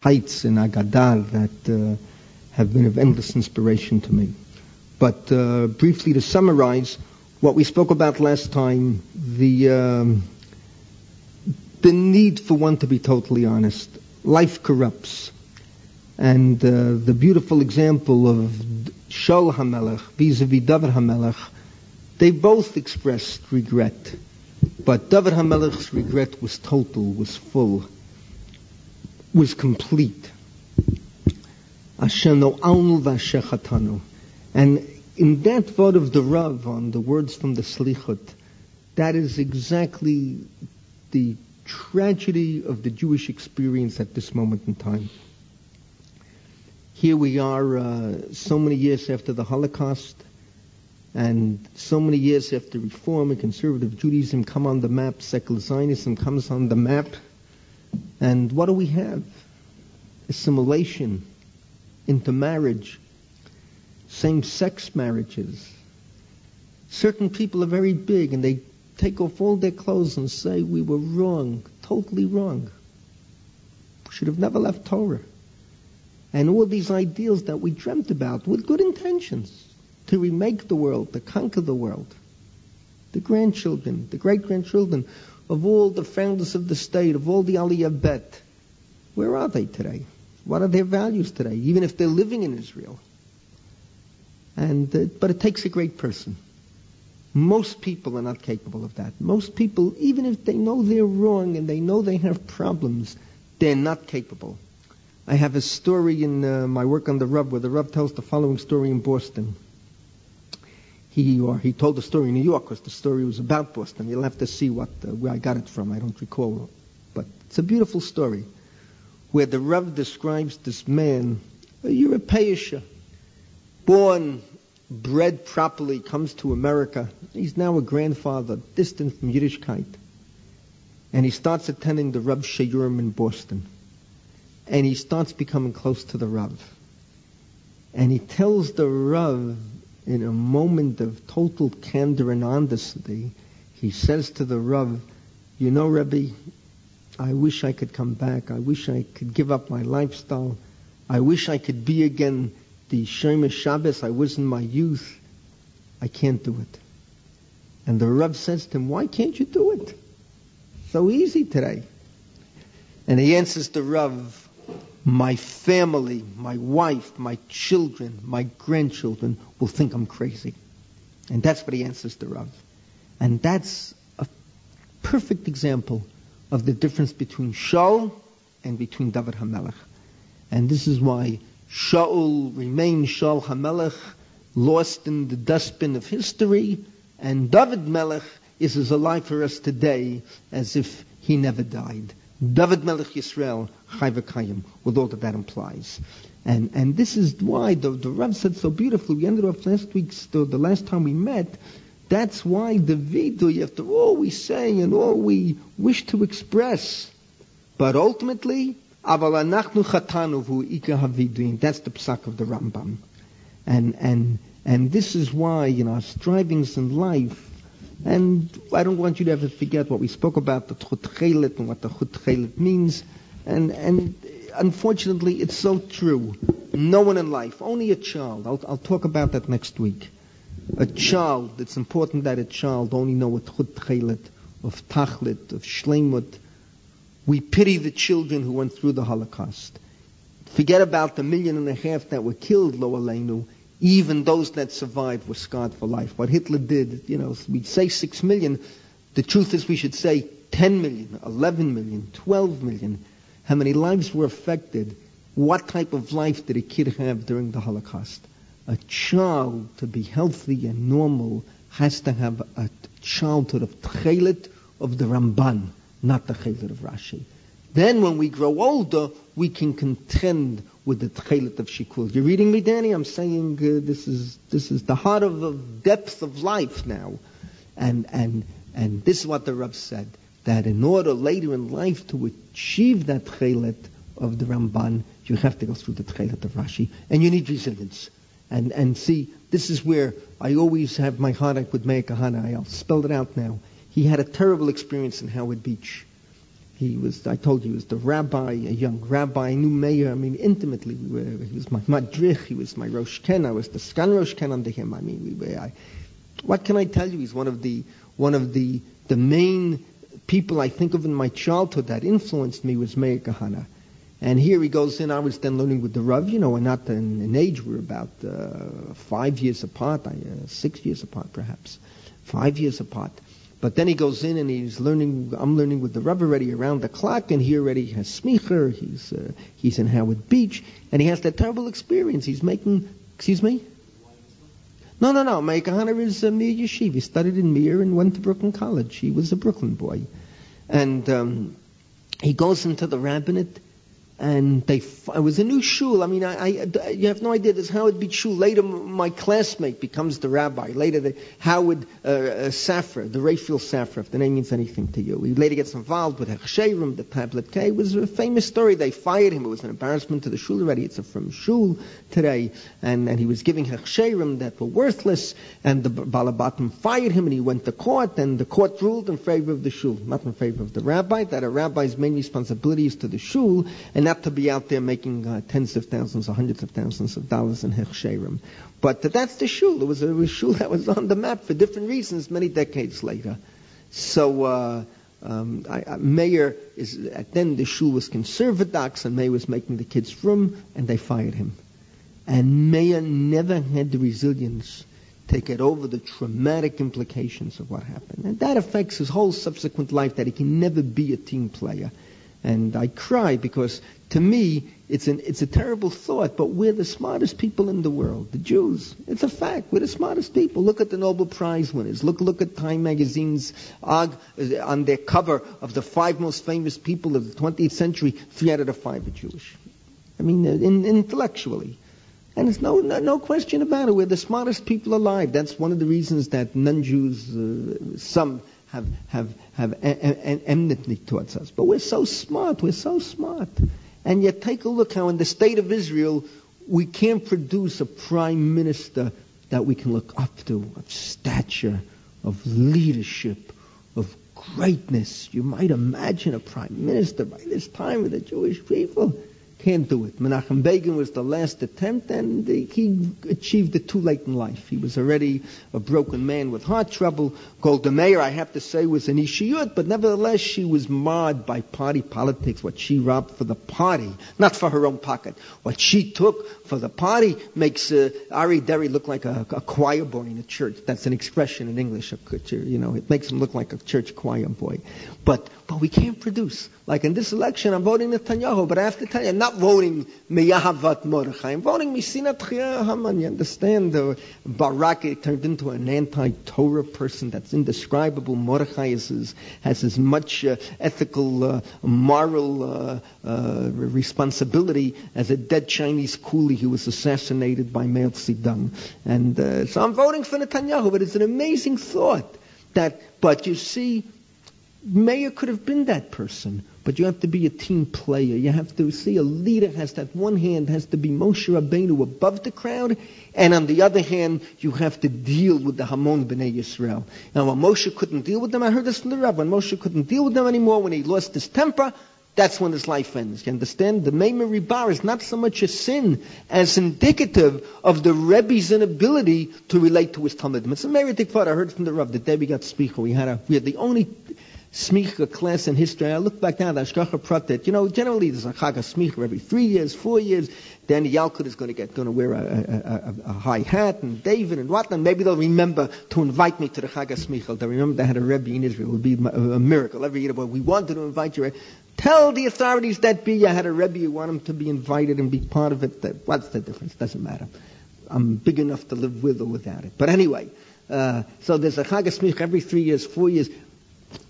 heights in Agadal that uh, have been of endless inspiration to me. But uh, briefly to summarize what we spoke about last time, the um, the need for one to be totally honest. Life corrupts, and uh, the beautiful example of Shaul Hamelech vis-a-vis David Hamelech, they both expressed regret, but David Hamelech's regret was total, was full was complete. And in that word of the Rav, on the words from the Slichut, that is exactly the tragedy of the Jewish experience at this moment in time. Here we are, uh, so many years after the Holocaust, and so many years after Reform and Conservative Judaism come on the map, secular Zionism comes on the map, and what do we have? Assimilation, intermarriage, same-sex marriages. Certain people are very big and they take off all their clothes and say we were wrong, totally wrong. Should have never left Torah. And all these ideals that we dreamt about with good intentions to remake the world, to conquer the world. The grandchildren, the great-grandchildren of all the founders of the state, of all the Aliyah Bet, where are they today? What are their values today, even if they're living in Israel? And, uh, but it takes a great person. Most people are not capable of that. Most people, even if they know they're wrong and they know they have problems, they're not capable. I have a story in uh, my work on the Rav where the Rav tells the following story in Boston he or he told the story in New York because the story was about Boston. You'll have to see what uh, where I got it from. I don't recall, but it's a beautiful story where the Rav describes this man, a Europeisha, born, bred properly, comes to America. He's now a grandfather, distant from Yiddishkeit. And he starts attending the Rav Shayurim in Boston. And he starts becoming close to the Rav. And he tells the Rav in a moment of total candor and honesty, he says to the Rav, you know, Rebbe, I wish I could come back. I wish I could give up my lifestyle. I wish I could be again the Shemesh Shabbos I was in my youth. I can't do it. And the Rav says to him, why can't you do it? So easy today. And he answers the Rav, my family, my wife, my children, my grandchildren will think I'm crazy. And that's what he answers to Rav. And that's a perfect example of the difference between Shaul and between David HaMelech. And this is why Shaul remains Shaul HaMelech, lost in the dustbin of history, and David Melech is as alive for us today as if he never died. David Melech Yisrael, Chai with all that that implies. And, and this is why the, the Rav said so beautifully, we ended off last week's, the, the last time we met, that's why the vidu, after all we say and all we wish to express, but ultimately, aval anachnu chatanu havidu, that's the psak of the Rambam. And, and, and this is why, in our strivings in life, and I don't want you to ever forget what we spoke about, the Chut and what the Chut means. And, and unfortunately, it's so true. No one in life, only a child. I'll, I'll talk about that next week. A child, it's important that a child only know what Chut of Tachlit, of Shlemut. We pity the children who went through the Holocaust. Forget about the million and a half that were killed, Lo Aleinu even those that survived were scarred for life. What Hitler did, you know, we'd say six million. The truth is we should say 10 million, 11 million, 12 million. How many lives were affected? What type of life did a kid have during the Holocaust? A child to be healthy and normal has to have a childhood of tchelet of the Ramban, not the tchelet of Rashi. Then when we grow older, we can contend with the tchelet of shikul. You're reading me, Danny? I'm saying uh, this is this is the heart of the depth of life now, and and and this is what the Rav said that in order later in life to achieve that tchelet of the Ramban, you have to go through the tchelet of Rashi, and you need resilience. And and see, this is where I always have my heartache with Meir Kahane. I'll spell it out now. He had a terrible experience in Howard Beach He was, I told you, he was the rabbi, a young rabbi. I knew Meir, I mean, intimately. We were, he was my madrich, he was my Rosh Ken, I was the Skan Rosh Ken under him. I mean, we were, I, what can I tell you? He's one of the, one of the, the main people I think of in my childhood that influenced me was Meir Kahane. And here he goes in. I was then learning with the Rav. You know, we're not in, in age. We're about uh, five years apart, uh, six years apart, perhaps, five years apart. But then he goes in and he's learning. I'm learning with the Rav already around the clock, and he already has smicha. He's uh, he's in Howard Beach, and he has that terrible experience. He's making. Excuse me. No, no, no. Meir Kahane is a Mir Yeshiva. He studied in Mir and went to Brooklyn College. He was a Brooklyn boy, and um, he goes into the rabbinate and they it was a new shul. I mean, I, I you have no idea. This Howard Beach shul. Later, my classmate becomes the rabbi. Later, the Howard uh, uh, Safra, the Raphael Safra, if the name means anything to you. He later gets involved with Hechsherim, the tablet K. It was a famous story. They fired him. It was an embarrassment to the shul already. It's from shul today, and and he was giving Hechsherim that were worthless, and the Balabatim fired him, and he went to court, and the court ruled in favor of the shul, not in favor of the rabbi. That a rabbi's main responsibility is to the shul, and not to be out there making uh, tens of thousands or hundreds of thousands of dollars in hechsherim. But uh, that's the shul. It was a, shul that was on the map for different reasons many decades later. So uh, um, I, I, Meir is at then the shul was conservadox, and Meir was making the kids room, and they fired him. And Meir never had the resilience to get over the traumatic implications of what happened. And that affects his whole subsequent life that he can never be a team player. And I cry because to me, it's, an, it's a terrible thought, but we're the smartest people in the world, the Jews. It's a fact. We're the smartest people. Look at the Nobel Prize winners. Look, look at Time magazine's uh, on their cover of the five most famous people of the 20th century. Three out of the five are Jewish. I mean, uh, in, intellectually. And there's no, no, no, question about it. We're the smartest people alive. That's one of the reasons that non-Jews, uh, some have, have, have enmity towards us. But we're so smart. We're so smart. And yet take a look how in the state of Israel, we can't produce a prime minister that we can look up to, of stature, of leadership, of greatness. You might imagine a prime minister by this time of the Jewish people. Can't do it. Menachem Begin was the last attempt, and he achieved it too late in life. He was already a broken man with heart trouble. Golda Meir, I have to say, was an ishiyut, but nevertheless, she was marred by party politics. What she robbed for the party, not for her own pocket. What she took for the party makes uh, Aryeh Deri look like a, a, choir boy in a church. That's an expression in English. You know, it makes him look like a church choir boy. But but we can't produce. Like in this election, I'm voting Netanyahu, but I have to tell you, I'm not voting Miyahavat Mordechai. I'm voting Misinat Haman. You understand? The Barak turned into an anti-Torah person that's indescribable. Mordechai is, has as much uh, ethical, uh, moral uh, uh, responsibility as a dead Chinese coolie who was assassinated by Mao Zedong. And uh, so I'm voting for Netanyahu, but it's an amazing thought that, but you see, Meir could have been that person, but you have to be a team player. You have to see a leader has that one hand has to be Moshe Rabbeinu above the crowd, and on the other hand, you have to deal with the Hamon Bnei Yisrael. Now, when Moshe couldn't deal with them, I heard this from the Rav, when Moshe couldn't deal with them anymore, when he lost his temper, that's when his life ends. You understand? The Meimeri Bar is not so much a sin as indicative of the Rebbe's inability to relate to his Talmudim. It's a meritic thought I heard from the Rav the day we got speaker. We had a, we had the only smicha class in history. I look back now at Ashkacha Pratet. You know, generally there's a Chag smicha every three years, four years. Danny Yalkut is going to get going to wear a, a, a, a, high hat, and David and whatnot. Maybe they'll remember to invite me to the Chag smicha. They'll remember they had a Rebbe in Israel. It would be a, miracle every year. But we wanted to invite you. Tell the authorities that be you had a Rebbe. You want him to be invited and be part of it. What's the difference? Doesn't matter. I'm big enough to live with or without it. But anyway. Uh, so there's a Chag every three years, four years.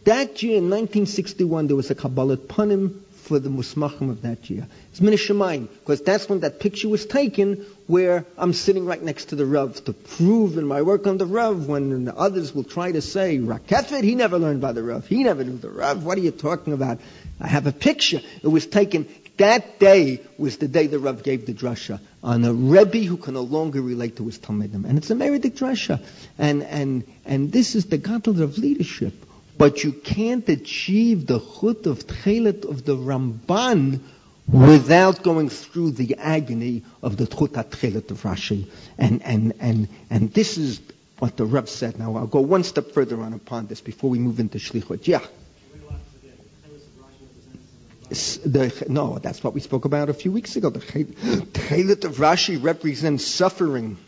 That year, in 1961, there was a Kabbalat Panim for the Musmachim of that year. It's Minashamayim, because that's when that picture was taken where I'm sitting right next to the Rav to prove in my work on the Rav when others will try to say, Rakeffet, he never learned by the Rav. He never knew the Rav. What are you talking about? I have a picture. It was taken, that day was the day the Rav gave the drasha on a Rebbe who can no longer relate to his Talmudim. And it's a Meridic drasha. And, and, and this is the gauntlet of leadership But you can't achieve the chut of tchelet of the Ramban without going through the agony of the chut tchelet of Rashi. And, and, and, and this is what the Reb said. Now I'll go one step further on upon this before we move into Shlichut. Yeah. The, no, that's what we spoke about a few weeks ago. The Chelet of Rashi represents suffering,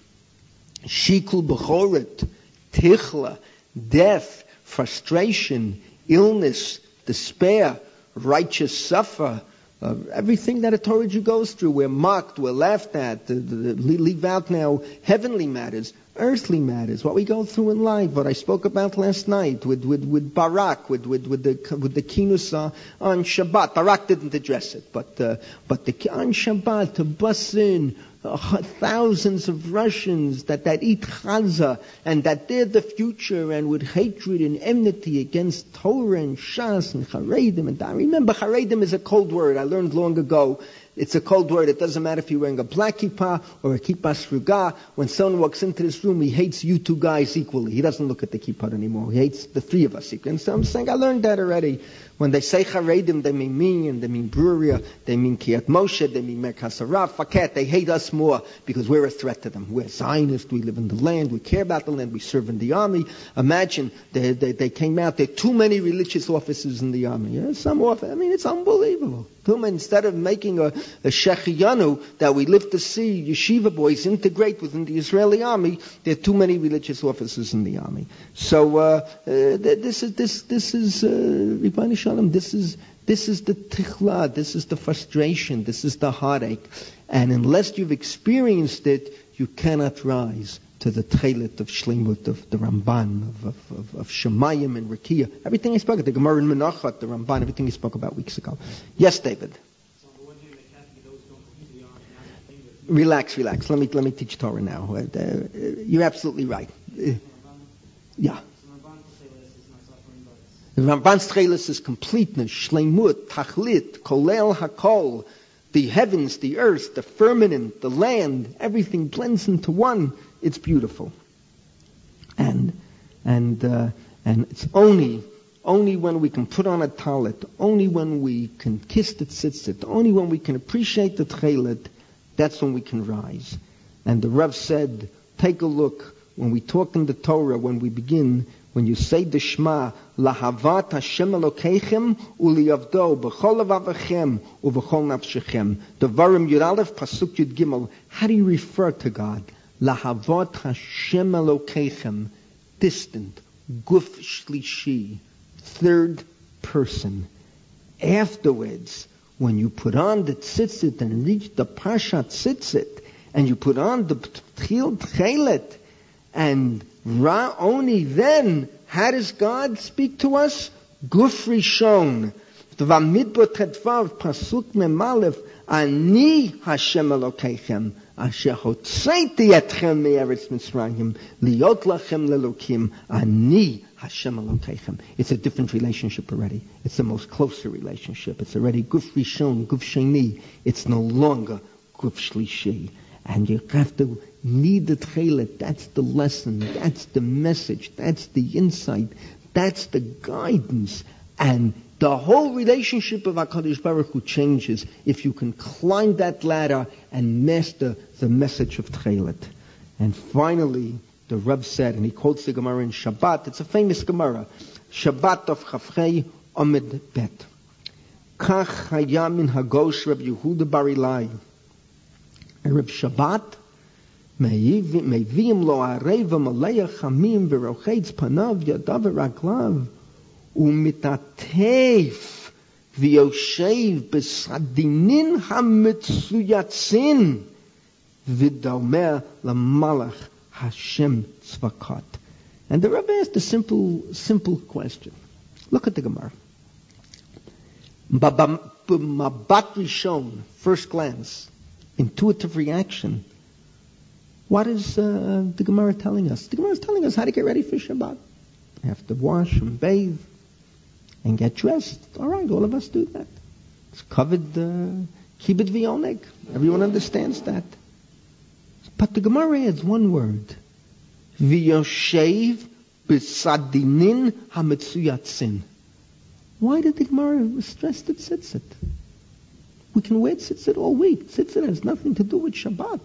Shikul Bechoret, Tichla, death, frustration, illness, despair, righteous suffer, uh, everything that a Torah Jew goes through. We're mocked, we're laughed at, the, the, the, leave out now heavenly matters earthly matters, what we go through in life, what I spoke about last night with, with, with Barak, with, with, with the, with the kinus on Shabbat. Barak didn't address it, but, uh, but the, on Shabbat to bus in thousands of Russians that, that eat chaza and that they're the future and with hatred and enmity against Torah and Shas and Haredim. And I remember Haredim is a cold word. I learned long ago it's a cold word. It doesn't matter if you're wearing a black kippah or a kippah sruga. When someone walks into this room, he hates you two guys equally. He doesn't look at the kippah anymore. He hates the three of us. And so I'm saying I learned that already. When they say Haredim, they mean me, and they mean Bruria, they mean Kiat Moshe, they mean Merkaz Harav, Faket. They hate us more because we're a threat to them. We're Zionists, we live in the land, we care about the land, we serve in the army. Imagine they, they, they came out, there are too many religious officers in the army. Yeah, some office, I mean, it's unbelievable. Instead of making a, a Shehecheyanu that we live to see yeshiva boys integrate within the Israeli army, there are too many religious officers in the army. So uh, uh, this is this this is uh, Shalom, this is this is the tichla, this is the frustration, this is the heartache. And unless you've experienced it, you cannot rise to the tchelet of shlemut, of the Ramban, of, of, of, of Shemayim and Rekia. Everything I spoke about, the Gemara in Menachot, the Ramban, everything he spoke about weeks ago. Yes, David. Relax, relax. Let me let me teach Torah now. Uh, uh, you're absolutely right. Uh, yeah. The Ramban's Tchelis is completeness, shleimut, tachlit, kolel hakol. The heavens, the earth, the firmament, the land, everything blends into one. It's beautiful. And, and, uh, and it's only, only when we can put on a talit, only when we can kiss the tzitzit, only when we can appreciate the tchelit, that's when we can rise. And the Rav said, take a look, when we talk in the Torah, when we begin, when you say the Shema, Lahavat Hashem Elokeichem uliyavdo b'chol avavachem u'b'chol nafshechem. Devarim Yud Aleph Pasuk Yud Gimel. How do you refer to God? Lahavat Hashem Elokeichem. Distant. Guf Shlishi. Third person. Afterwards, when you put on the tzitzit and reach the Pashat tzitzit, and you put on the Tchil Tchelet, and only then, how does God speak to us? Guf Rishon. V'amidbo tetvav pasuk memalef ani Hashem Elokeichem asher hotzeiti etchem me'eretz Mitzrayim liot lachem lelokim ani Hashem Elokeichem. It's a different relationship already. It's the most closer relationship. It's already guf rishon, guf. It's no longer guf shlishi. And you have to need the tchelet. That's the lesson. That's the message. That's the insight. That's the guidance. And the whole relationship of HaKadosh Baruch Hu changes if you can climb that ladder and master the message of tchelet. And finally, the Reb said, and he quotes the Gemara in Shabbat, it's a famous Gemara, Shabbat of Chavchei Omid Bet. Kach hayam in Hagosh Reb Yehuda Barilai. Reb Shabbat מביאים לו הרי ומלא חמים ורוחץ פניו, ידיו ורגליו, ומתעטף ויושב בסדינין המצויצין, ודומה למלאך השם צבקות. And the Rebbe asked a simple, simple question. Look at the Gemara. Mabat Rishon, first glance, intuitive reaction, what is uh, the Gemara telling us? The Gemara is telling us how to get ready for Shabbat. You have to wash and bathe and get dressed. All right, all of us do that. It's covered uh, kibbut v'oneg. Everyone understands that. But the Gemara adds one word. V'yoshev B'sadinin hamitzuyat Why did the Gemara stress the tzitzit? We can wear tzitzit all week. Tzitzit has nothing to do with Shabbat.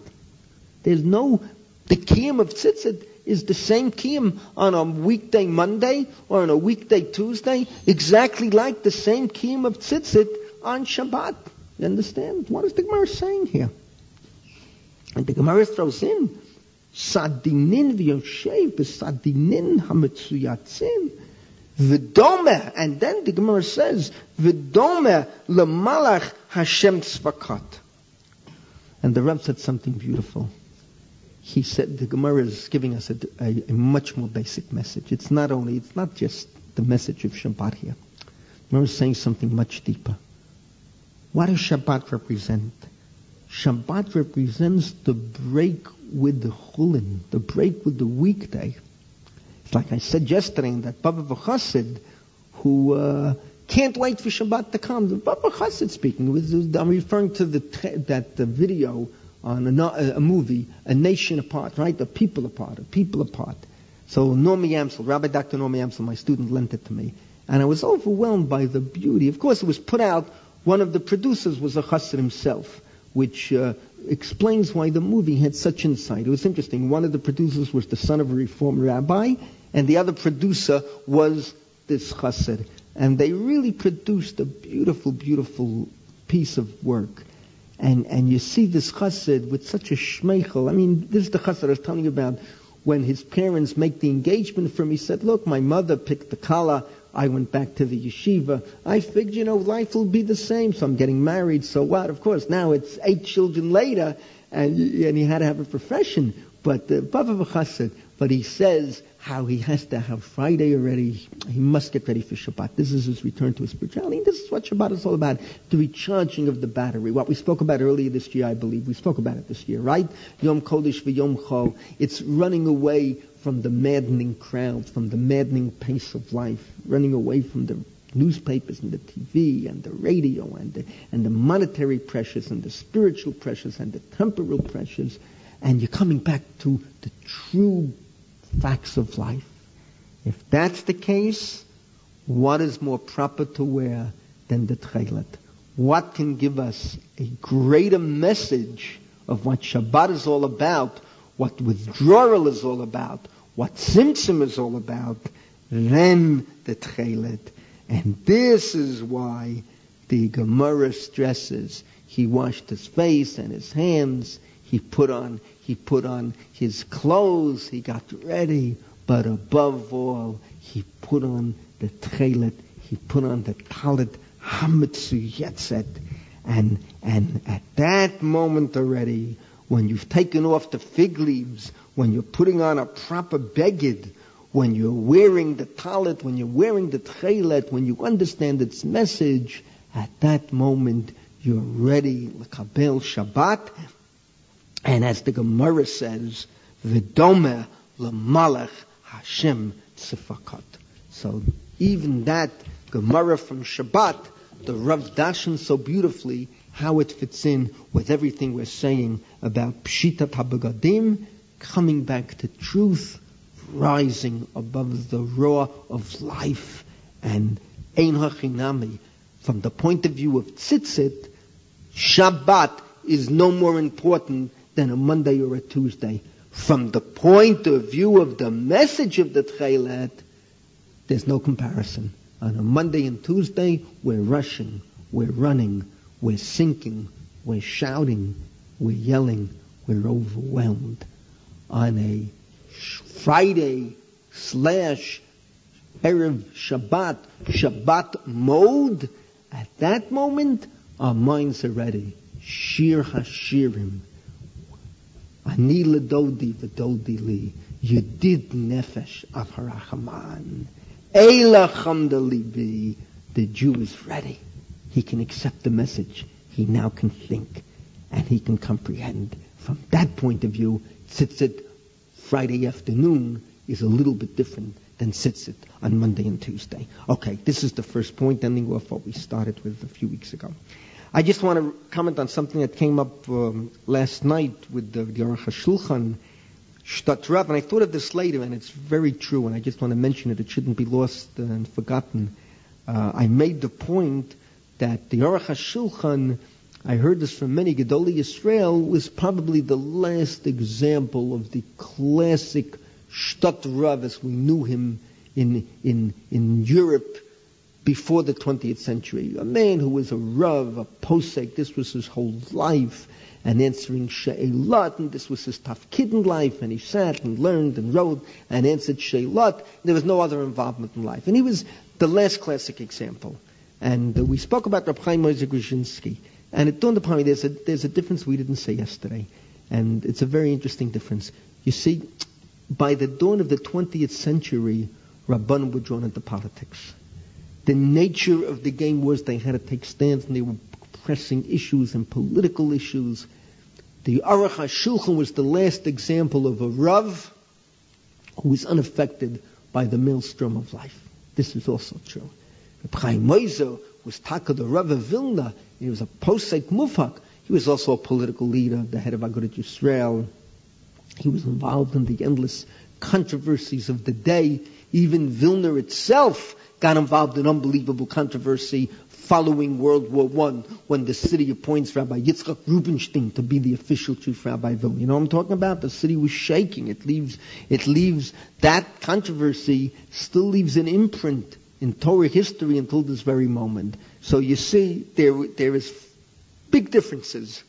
There's no, the kiyum of tzitzit is the same kiyum on a weekday Monday or on a weekday Tuesday, exactly like the same kiyum of tzitzit on Shabbat. You understand? What is the Gemara saying here? And the Gemara throws in, Sadinin v'yoshev b'sadinin hametzuyatzin v'domeh. And then the Gemara says, v'domeh lemalach Hashem tzvakat. And the Rav said something beautiful he said the Gemara is giving us a, a, a, much more basic message. It's not only, it's not just the message of Shabbat here. The Gemara is saying something much deeper. What does Shabbat represent? Shabbat represents the break with the chulin, the break with the weekday. It's like I said yesterday that Baba Chassid, who uh, can't wait for Shabbat to come. Baba Chassid speaking. I'm referring to the that the video on a, a, movie, A Nation Apart, right? A People Apart, A People Apart. So Normie Amsel, Rabbi Dr. Normie Amsel, my student, lent it to me. And I was overwhelmed by the beauty. Of course, it was put out, one of the producers was a chassid himself, which uh, explains why the movie had such insight. It was interesting. One of the producers was the son of a reformed rabbi, and the other producer was this chassid. And they really produced a beautiful, beautiful piece of work. And, and you see this chassid with such a shmeichel. I mean, this is the chassid I was telling you about when his parents make the engagement for him. He said, look, my mother picked the kala. I went back to the yeshiva. I figured, you know, life will be the same. So I'm getting married. So what? Of course, now it's eight children later, and, and he had to have a profession. But uh, Baba Chassid, but he says how he has to have Friday already. He must get ready for Shabbat. This is his return to his spirituality. This is what Shabbat is all about. The recharging of the battery. What we spoke about earlier this year, I believe. We spoke about it this year, right? Yom Kodesh v'Yom Chol. It's running away from the maddening crowds, from the maddening pace of life, running away from the newspapers and the TV and the radio and the, and the monetary pressures and the spiritual pressures and the temporal pressures. And you're coming back to the true facts of life. If that's the case, what is more proper to wear than the tchelet? What can give us a greater message of what Shabbat is all about, what withdrawal is all about, what tzimtzum is all about, then the tchelet? And this is why the Gemara stresses. He washed his face and his hands, he put on he put on his clothes, he got ready, but above all, he put on the tchelet, he put on the talit hamitzu yetzet. And, and at that moment already, when you've taken off the fig leaves, when you're putting on a proper beged, when you're wearing the talit, when you're wearing the tchelet, when you understand its message, at that moment you're ready, l'kabel Shabbat, and as the Gemara says, Vidome Lamalach Hashem Tzifakat. So even that Gemara from Shabbat, the Rav Dashan so beautifully how it fits in with everything we're saying about Pshita Tabagadim, coming back to truth, rising above the roar of life, and Ein Hachinami. From the point of view of Tzitzit, Shabbat is no more important than a Monday or a Tuesday. From the point of view of the message of the Tchelet, there's no comparison. On a Monday and Tuesday, we're rushing, we're running, we're sinking, we're shouting, we're yelling, we're overwhelmed. On a Friday slash Erev Shabbat, Shabbat mode, at that moment, our minds are ready. Shir Hashirim, Ani ledodi v'dodi li. Yedid nefesh av harachaman. Eila libi. The Jew is ready. He can accept the message. He now can think. And he can comprehend. From that point of view, tzitzit Friday afternoon is a little bit different than tzitzit on Monday and Tuesday. Okay, this is the first point, ending off what we started with a few weeks ago. I just want to comment on something that came up um, last night with the, the Aruch HaShulchan. Shtatrav, and I thought of this later, and it's very true, and I just want to mention it. It shouldn't be lost and forgotten. Uh, I made the point that the Aruch HaShulchan, I heard this from many, Gedoli Israel was probably the last example of the classic Shtatrav as we knew him in, in, in Europe before the 20th century. A man who was a Rav, a Posek, this was his whole life, and answering She'elot, and this was his tafkid in life, and he sat and learned and wrote and answered She'elot. There was no other involvement in life. And he was the last classic example. And uh, we spoke about Reb Chaim Grodzinski, and it dawned upon me there's a, there's a difference we didn't say yesterday. And it's a very interesting difference. You see, by the dawn of the 20th century, Rabban were drawn into politics. The nature of the game was they had to take stands and they were pressing issues and political issues. The Aruch HaShulchan was the last example of a Rav who was unaffected by the maelstrom of life. This is also true. Chaim Ozer was Taka the Rav of Vilna. He was a posek mufak. He was also a political leader, the head of Agudat Yisrael. He was involved in the endless controversies of the day. Even Vilna itself got involved in unbelievable controversy following World War I when the city appoints Rabbi Yitzchak Rubinstein to be the official chief rabbi of Vilna. You know what I'm talking about? The city was shaking. It leaves, it leaves, that controversy still leaves an imprint in Torah history until this very moment. So you see, there, there is big differences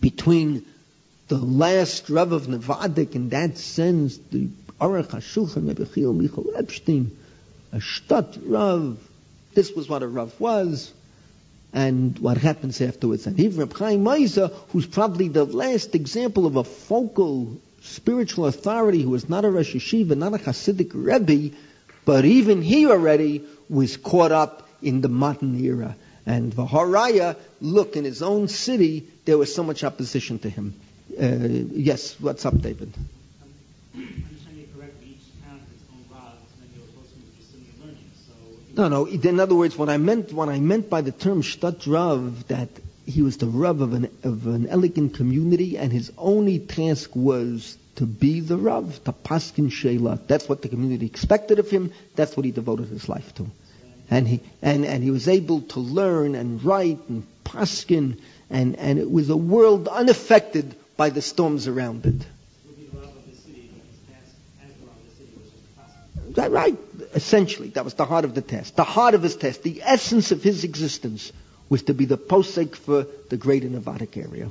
between the last Rav of Nevadik in that sense, the Aruch HaShulchan, Rebbe Chiel Michael Epstein, a Shtat Rav. This was what a Rav was, and what happens afterwards. And even Reb Chaim Ozer, who's probably the last example of a focal spiritual authority who was not a Rosh Yeshiva, not a Hasidic Rebbe, but even he already was caught up in the modern era. And Vaharaya, look, in his own city, there was so much opposition to him. Uh, yes, what's up, David? No, no. In other words, what I meant, what I meant by the term shtat rav, that he was the rav of an of an elegant community, and his only task was to be the rav, to paskin sheila. That's what the community expected of him. That's what he devoted his life to, and he and and he was able to learn and write and paskin, and and it was a world unaffected by the storms around it. Right? Essentially, that was the heart of the test. The heart of his test, the essence of his existence, was to be the posek for the greater Nevadic area.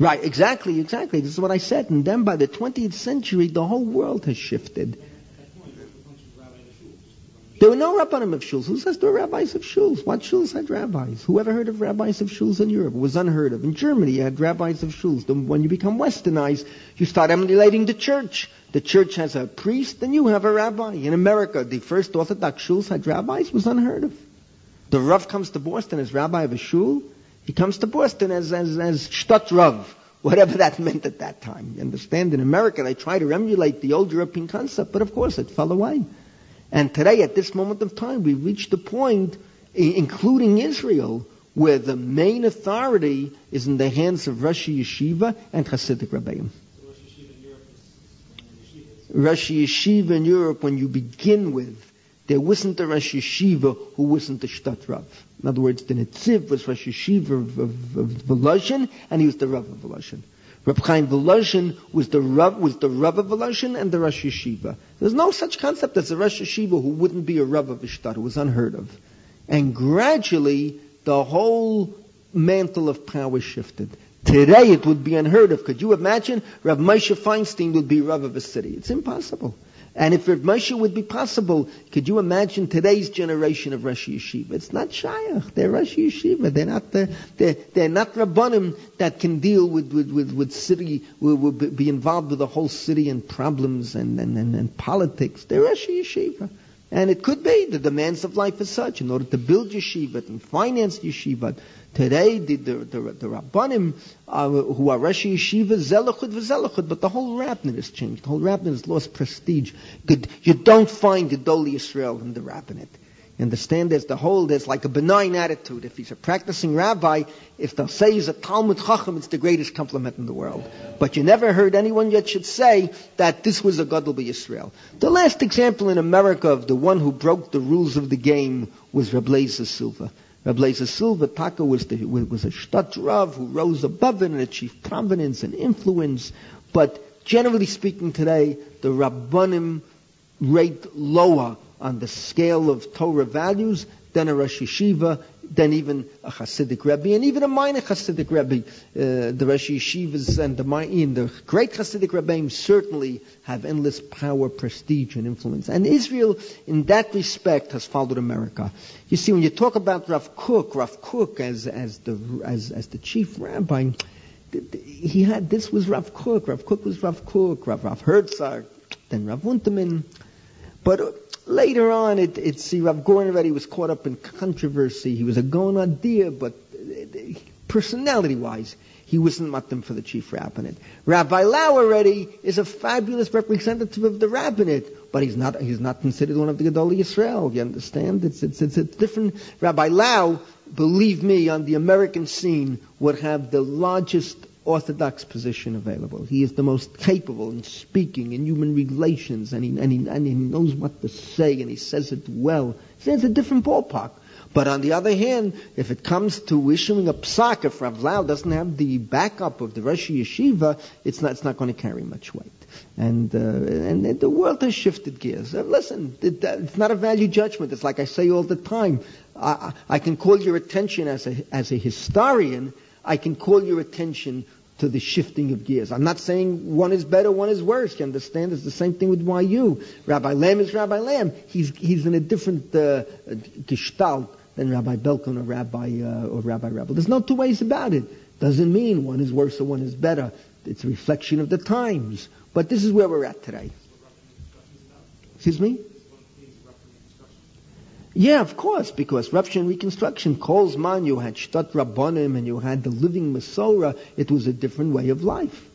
Right, exactly, exactly. This is what I said. And then by the 20th century, the whole world has shifted. There were no rabbanim of shuls. Who says there were rabbis of shuls? What shuls had rabbis? Who ever heard of rabbis of shuls in Europe? It was unheard of. In Germany, you had rabbis of shuls. Then when you become westernized, you start emulating the church. The church has a priest, and you have a rabbi. In America, the first Orthodox shuls had rabbis. It was unheard of. The Rav comes to Boston as rabbi of a shul. He comes to Boston as, as, as Shtat whatever that meant at that time. You understand? In America, they try to emulate the old European concept, but of course it fell away. And today, at this moment of time, we've reached a point, including Israel, where the main authority is in the hands of Rosh Yeshiva and Hasidic Rabbeim. Rosh Yeshiva in Europe, when you begin with, there wasn't a Rosh Yeshiva who wasn't a Shtat Rav. In other words, the Netziv was Rosh Yeshiva of, of, of and he was the Rav of Volozhin. Reb Chaim Volozhin was the Rav, was the Rav of Volozhin and the Rosh Yeshiva. There's no such concept as a Rosh Yeshiva who wouldn't be a Rav of Ishtar. It was unheard of. And gradually, the whole mantle of power shifted. Today, it would be unheard of. Could you imagine? Rav Moshe Feinstein would be Rav of a city. It's impossible. And if Moshe would be possible, could you imagine today's generation of Rosh Yeshiva? It's not Shayach. They're Rosh Yeshiva. They're not the, they're, they're not Rabbanim that can deal with, with, with, with city, will, will be involved with the whole city and problems and, and, and, and politics. They're Rosh Yeshiva. And it could be the demands of life as such in order to build yeshiva and finance yeshiva. Today, the, the, the, the Rabbanim uh, who are Rosh Yeshiva, Zelachud v'Zelachud, but the whole rabbinate has changed. The whole rabbinate has lost prestige. You don't find the Doli Israel in the rabbinate. You understand? There's the whole, there's like a benign attitude. If he's a practicing rabbi, if they'll say he's a Talmud Chacham, it's the greatest compliment in the world. But you never heard anyone yet should say that this was a Gadol Israel. The last example in America of the one who broke the rules of the game was Reb Lazer Silver. Reb Lazer Silver Taka was, the, was a Shtat Rav who rose above it and achieved prominence and influence. But generally speaking today, the Rabbanim rate lower on the scale of Torah values than a Rosh Yeshiva, than even a Hasidic Rebbe, and even a minor Hasidic Rebbe. Uh, the Rosh Yeshivas and the, in the great Hasidic Rebbeim certainly have endless power, prestige, and influence. And Israel, in that respect, has followed America. You see, when you talk about Rav Kook, Rav Kook as, as, the, as, as the chief rabbi, he had, this was Rav Kook, Rav Kook was Rav Kook, Rav, Rav Herzog, then Rav Unterman. But uh, Later on, it, it see Rav Goren already was caught up in controversy. He was a going idea, but uh, uh, personality-wise, he wasn't matim for the chief rabbinate. Rabbi Lau already is a fabulous representative of the rabbinate, but he's not he's not considered one of the Gedolei Israel. You understand? It's it's it's, it's different. Rabbi Lau, believe me, on the American scene would have the largest orthodox position available. He is the most capable in speaking in human relations, and he, and he, and he knows what to say, and he says it well. It's a different ballpark. But on the other hand, if it comes to issuing a psak, if Rav Lau doesn't have the backup of the Rosh Yeshiva, it's not, it's not going to carry much weight. And, uh, and the world has shifted gears. Uh, listen, it, it's not a value judgment. It's like I say all the time. I, I can call your attention as a, as a historian I can call your attention to the shifting of gears. I'm not saying one is better, one is worse. You understand? It's the same thing with YU. Rabbi Lamm is Rabbi Lamm. He's, he's in a different uh, gestalt than Rabbi Belkin or Rabbi, uh, or Rabbi Revel. There's no two ways about it. Doesn't mean one is worse or one is better. It's a reflection of the times. But this is where we're at today. Excuse me? Yeah, of course, because Rupture and Reconstruction, calls man, you had Shtat Rabbanim and you had the living Masorah, it was a different way of life.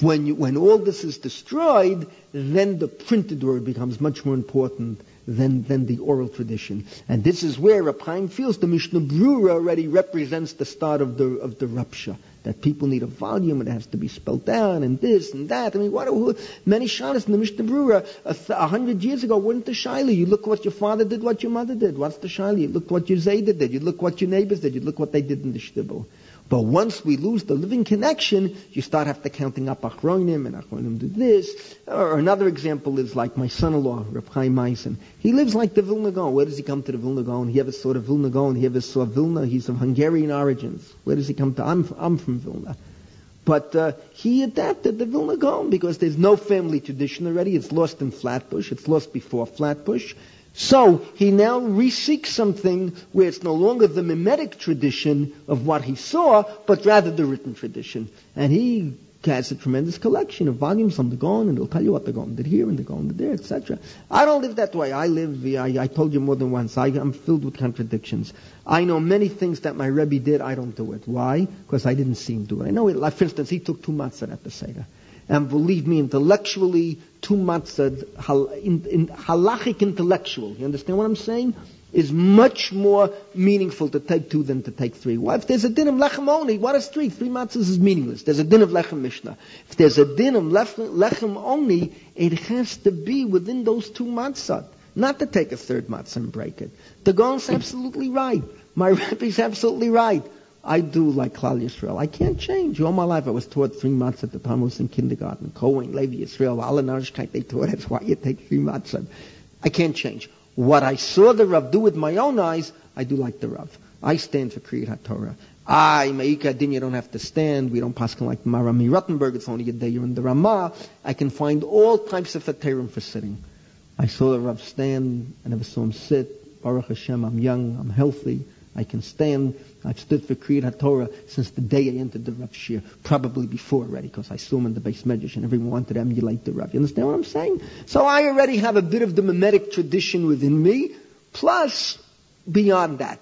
When, you, when all this is destroyed, then the printed word becomes much more important than, than the oral tradition. And this is where Rab feels the Mishnah Brura already represents the start of the, of the Rupture that people need a volume, and it has to be spelled down, and this and that. I mean, what who, many shalas in the Mishnah Brura a, a hundred years ago weren't the shaila. You look what your father did, what your mother did. What's the shaila? You look what your zayda did. You look what your neighbors did. You look what they did in the shtibel. But once we lose the living connection, you start to counting up achronim and achronim do this. Or another example is like my son-in-law, Reb Chaim Meisen. He lives like the Vilna Gaon. Where does he come to the Vilna Gaon? He ever saw the Vilna Gaon? He ever saw Vilna? He's of Hungarian origins. Where does he come to? I'm, I'm from Vilna. But uh, he adapted the Vilna Gaon because there's no family tradition already. It's lost in Flatbush. It's lost before Flatbush. So he now reseeks something where it's no longer the mimetic tradition of what he saw, but rather the written tradition. And he has a tremendous collection of volumes on the Gaon, and he'll tell you what the Gaon did here and the Gaon did there, etc. I don't live that way. I live, I, I told you more than once, I, am filled with contradictions. I know many things that my Rebbe did, I don't do it. Why? Because I didn't see him do it. I know it, like, for instance, he took two matzah at the Seder. And believe me, intellectually, two matzah, in, in, halachic intellectual, you understand what I'm saying? Is much more meaningful to take two than to take three. Well, if there's a din of lechem only, what is three? Three matzahs is meaningless. There's a din of lechem mishnah. If there's a din of lechem only, it has to be within those two matzah. Not to take a third matzah and break it. The Gaon's absolutely right. My Rebbe's absolutely right. I do like Klal Yisrael. I can't change. All my life I was taught three months at the time I was in kindergarten. Cohen, Levi Yisrael, Alanarishkeit, they taught that's why you take three months. I can't change. What I saw the Rav do with my own eyes, I do like the Rav. I stand for Kriyat HaTorah. I, Meika Din, you don't have to stand. We don't pass like Marami Rottenberg. It's only a day you're in the Ramah. I can find all types of Faterim for sitting. I saw the Rav stand. I never saw him sit. Baruch Hashem, I'm young. I'm healthy. I can stand. I've stood for Kriyat HaTorah since the day I entered the Rav Shir, probably before already, because I saw him in the base medrash and everyone wanted to emulate the Rav. You understand what I'm saying? So I already have a bit of the mimetic tradition within me, plus beyond that.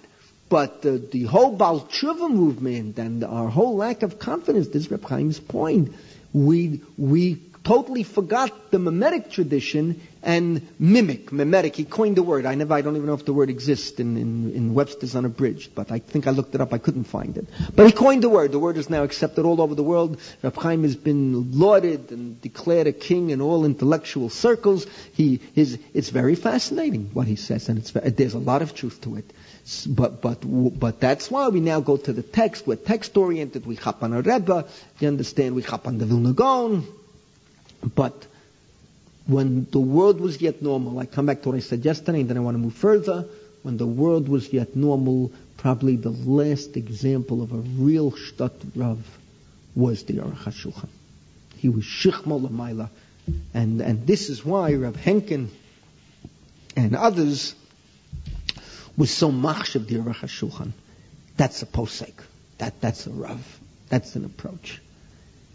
But the whole Baal Tshuva movement and our whole lack of confidence, this is Reb Chaim's point. We, we totally forgot the mimetic tradition and mimic, mimetic. He coined the word. I never, I don't even know if the word exists in, in, in Webster's Unabridged, but I think I looked it up. I couldn't find it. But he coined the word. The word is now accepted all over the world. Rab Chaim has been lauded and declared a king in all intellectual circles. He is, it's very fascinating what he says, and it's, there's a lot of truth to it. But, but, but that's why we now go to the text. We're text oriented. We hop on a Rebbe. You understand? We hop on the Vilna Gaon. But when the world was yet normal, I come back to what I said yesterday, and then I want to move further. When the world was yet normal, probably the last example of a real shtat Rav was the Aruch HaShulchan. He was Shichmo Lamaila. And, and this is why Rav Henkin and others was so machshav the Aruch HaShulchan. That's a posek. That, that's a Rav. That's an approach.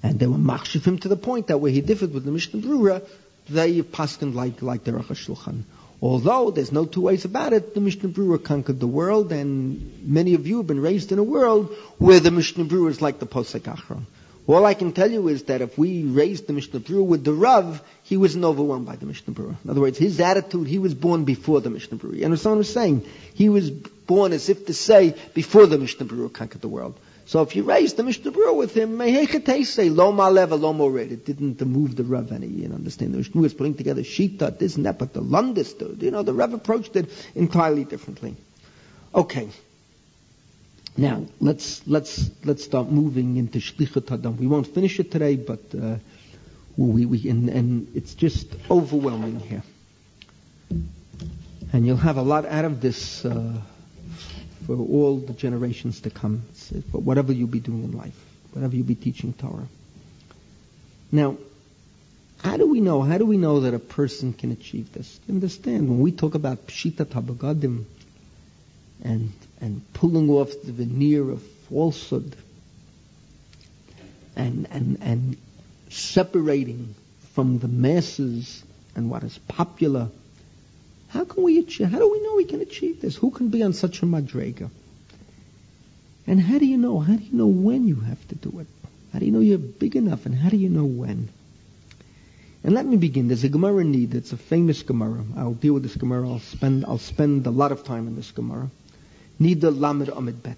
And they were machshav him to the point that where he differed with the Mishnah Brura, they paskened like, like the Aruch HaShulchan. Although there's no two ways about it, the Mishnah Brura conquered the world, and many of you have been raised in a world where the Mishnah Brura is like the Posek Achron. All I can tell you is that if we raised the Mishnah Brura with the Rav, he wasn't overwhelmed by the Mishnah Brura. In other words, his attitude, he was born before the Mishnah Brura. You understand what I'm saying? He was born as if to say, before the Mishnah Brura conquered the world. So if you raised the Mishnah with him, may he kate say lo maleva lo mored. It didn't move the Rav any. You understand? The Mishnah was putting together shita, this and that, but the Lundis, you know, the Rav approached it entirely differently. Okay. Now let's let's let's start moving into shlichat hadam. We won't finish it today, but uh, we, we and, and it's just overwhelming here. And you'll have a lot out of this. Uh, for all the generations to come, for whatever you be doing in life, whatever you be teaching Torah. Now, how do we know? How do we know that a person can achieve this? Understand when we talk about pshita tabagadim and and pulling off the veneer of falsehood and and and separating from the masses and what is popular how can we achieve, how do we know we can achieve this? Who can be on such a madrega? And how do you know? How do you know when you have to do it? How do you know you're big enough? And how do you know when? And let me begin. There's a Gemara need. It's a famous Gemara. I'll deal with this Gemara. I'll spend I'll spend a lot of time in this Gemara. Nida Lamed Amid Bet.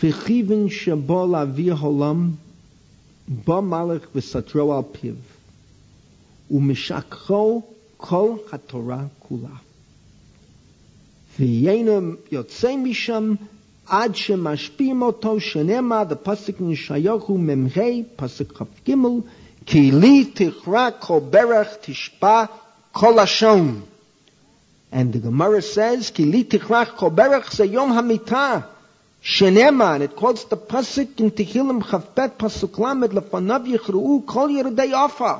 V'chivin shabol avir holam ba malach v'satro al piv u'mishakcho כל התורה כולה. והיינו יוצא משם עד שמשפיעים אותו, שנאמר, בפסק נשייכו מ"ה, פסק כ"ג, כי לי תכרע כל ברך תשפע כל לשון. And the Gemara says, כי לי תכרע כל ברך זה יום המיטה. שנאמר, and it quotes the pasuk in Tehillim כ"ב פסוק ל', לפניו יכרעו כל ירדי עופר.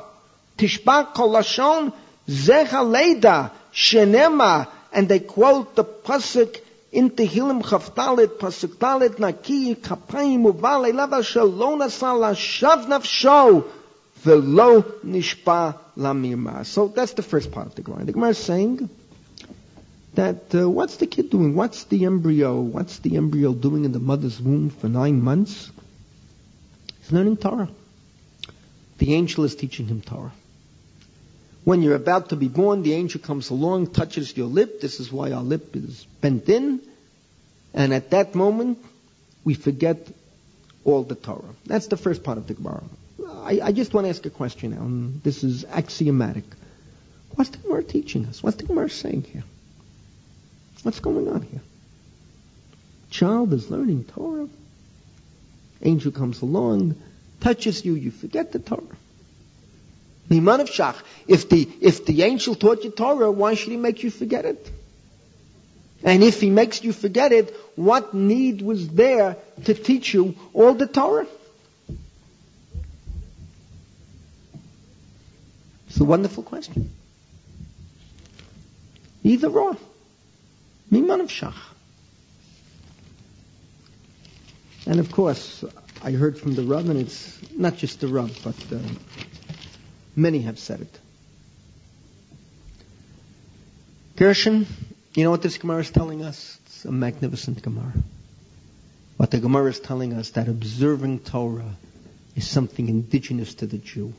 תשפע כל לשון Zechaleda Shenema, and they quote the pasuk in Tehillim Chavtalit, pasuk Talit, Naki, Kapayim, Uvale, Lava Shalona Sala, Velo Nishpa Lamima. So that's the first part of the Gemara. The Gemara is saying that uh, what's the kid doing? What's the embryo? What's the embryo doing in the mother's womb for nine months? He's learning Torah. The angel is teaching him Torah. When you're about to be born, the angel comes along, touches your lip. This is why our lip is bent in. And at that moment, we forget all the Torah. That's the first part of the Gemara. I, I just want to ask a question now, and this is axiomatic. What's the Gemara teaching us? What's the Gemara saying here? What's going on here? Child is learning Torah. Angel comes along, touches you, you forget the Torah. Niman of Shach. If the, if the angel taught you Torah, why should he make you forget it? And if he makes you forget it, what need was there to teach you all the Torah? It's a wonderful question. Either or. Miman of Shach. And of course, I heard from the Rav, and it's not just the Rav, but uh, Many have said it. Gershon, you know what this Gemara is telling us? It's a magnificent Gemara. What the Gemara is telling us that observing Torah is something indigenous to the Jew.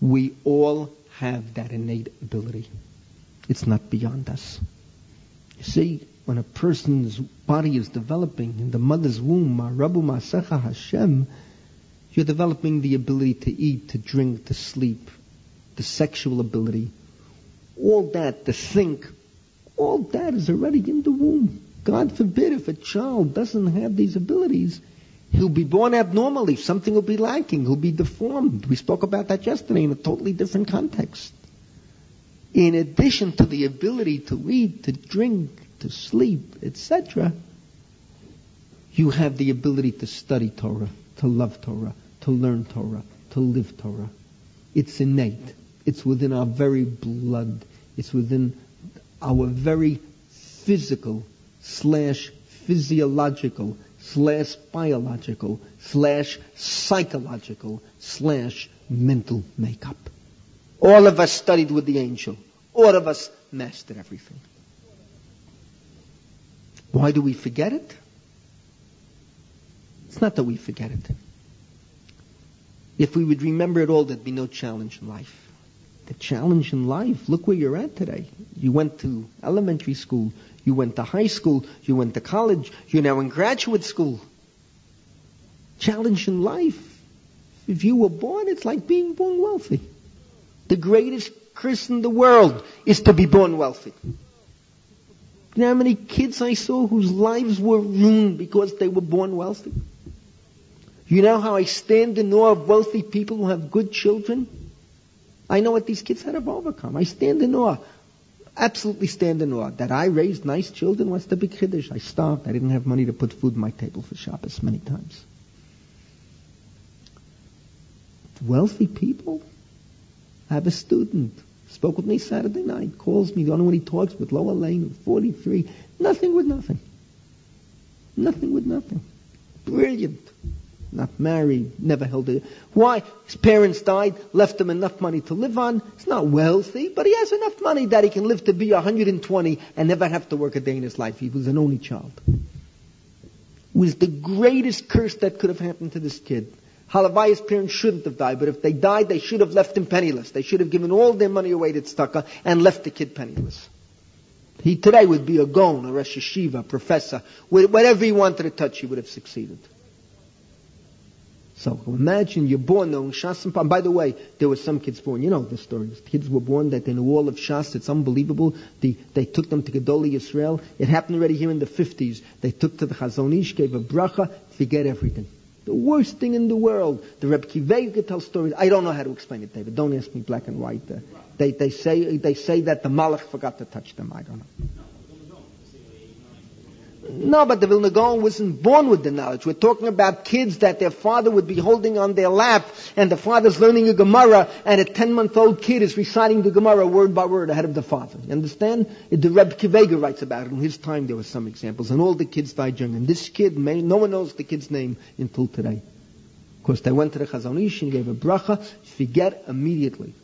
We all have that innate ability. It's not beyond us. You see, when a person's body is developing in the mother's womb, Rabu Masecha Hashem, you're developing the ability to eat, to drink, to sleep, the sexual ability. All that, to think, all that is already in the womb. God forbid if a child doesn't have these abilities, he'll be born abnormally. Something will be lacking. He'll be deformed. We spoke about that yesterday in a totally different context. In addition to the ability to eat, to drink, to sleep, etc., you have the ability to study Torah, to love Torah, to learn Torah, to live Torah. It's innate. It's within our very blood. It's within our very physical slash physiological slash biological slash psychological slash mental makeup. All of us studied with the angel. All of us mastered everything. Why do we forget it? It's not that we forget it. If we would remember it all, there'd be no challenge in life. The challenge in life, look where you're at today. You went to elementary school, you went to high school, you went to college, you're now in graduate school. Challenge in life. If you were born, it's like being born wealthy. The greatest curse in the world is to be born wealthy. You know how many kids I saw whose lives were ruined because they were born wealthy? You know how I stand in awe of wealthy people who have good children? I know what these kids had to overcome. I stand in awe. Absolutely stand in awe. That I raised nice children, what's the big kiddush? I starved. I didn't have money to put food on my table for Shabbos many times. Wealthy people I have a student Spoke with me Saturday night. Calls me. The only one he talks with. Lower Lane, 43. Nothing with nothing. Nothing with nothing. Brilliant. Not married. Never held a... Why? His parents died. Left him enough money to live on. He's not wealthy, but he has enough money that he can live to be 120 and never have to work a day in his life. He was an only child. It was the greatest curse that could have happened to this kid. Halavai's parents shouldn't have died, but if they died, they should have left him penniless. They should have given all their money away to tzedakah and left the kid penniless. He today would be a gon, a Rosh Yeshiva, professor. Whatever he wanted to touch, he would have succeeded. So imagine you're born knowing Shas and By the way, there were some kids born. You know the story. Kids were born that in the wall of Shas. It's unbelievable. The, they took them to Gedolei Israel. It happened already here in the 50s. They took to the Chazon Ish, gave a bracha, forget everything. The worst thing in the world. The Reb Kivei could tell stories. I don't know how to explain it, David. Don't ask me black and white. Uh, they, they, say, they say that the Malach forgot to touch them. I don't know. No, but the Vilna Gaon wasn't born with the knowledge. We're talking about kids that their father would be holding on their lap, and the father's learning a Gemara, and a ten-month-old kid is reciting the Gemara word by word ahead of the father. You understand? The Reb Kivega writes about it. In his time, there were some examples, and all the kids died young. And this kid, no one knows the kid's name until today. Of course, they went to the Chazon Ish and gave a bracha. Forget immediately.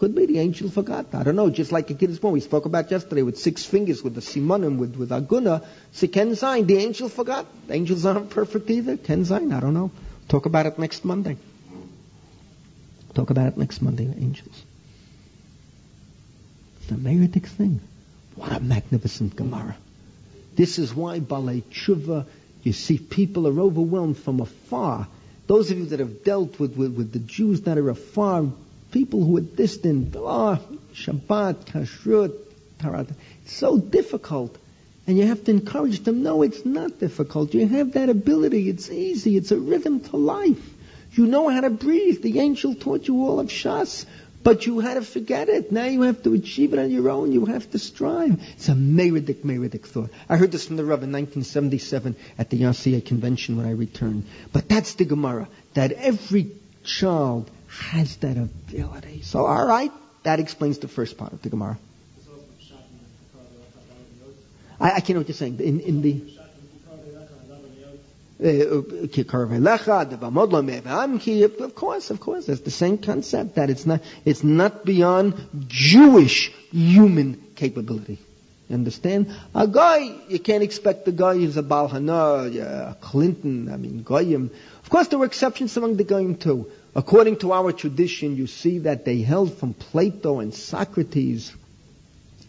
Could be the angel forgot. I don't know. Just like a kid is born. We spoke about yesterday with six fingers, with the simonim, with, with aguna. So Ken Zain, the angel forgot. Angels aren't perfect either. Ken Zain, I don't know. Talk about it next Monday. Talk about it next Monday, angels. It's a meritic thing. What a magnificent Gemara. This is why Balei Tshuva, you see people are overwhelmed from afar. Those of you that have dealt with, with, with the Jews that are afar, people who are distant, oh, Shabbat, Kashrut, Tarat. It's so difficult. And you have to encourage them, no, it's not difficult. You have that ability. It's easy. It's a rhythm to life. You know how to breathe. The angel taught you all of Shas. But you had to forget it. Now you have to achieve it on your own. You have to strive. It's a meridic, meridic thought. I heard this from the Rav in 1977 at the RCA convention when I returned. But that's the Gemara. That every child has that ability. So, all right, that explains the first part of the Gemara. I, I can't know what you're saying. In, in the uh, of course, of course, that's the same concept that it's not, it's not beyond Jewish human capability. Understand? A guy, you can't expect the guy who's a Balhana, a Clinton, I mean, Goyim. Of course, there were exceptions among the Goyim too. According to our tradition, you see that they held from Plato and Socrates.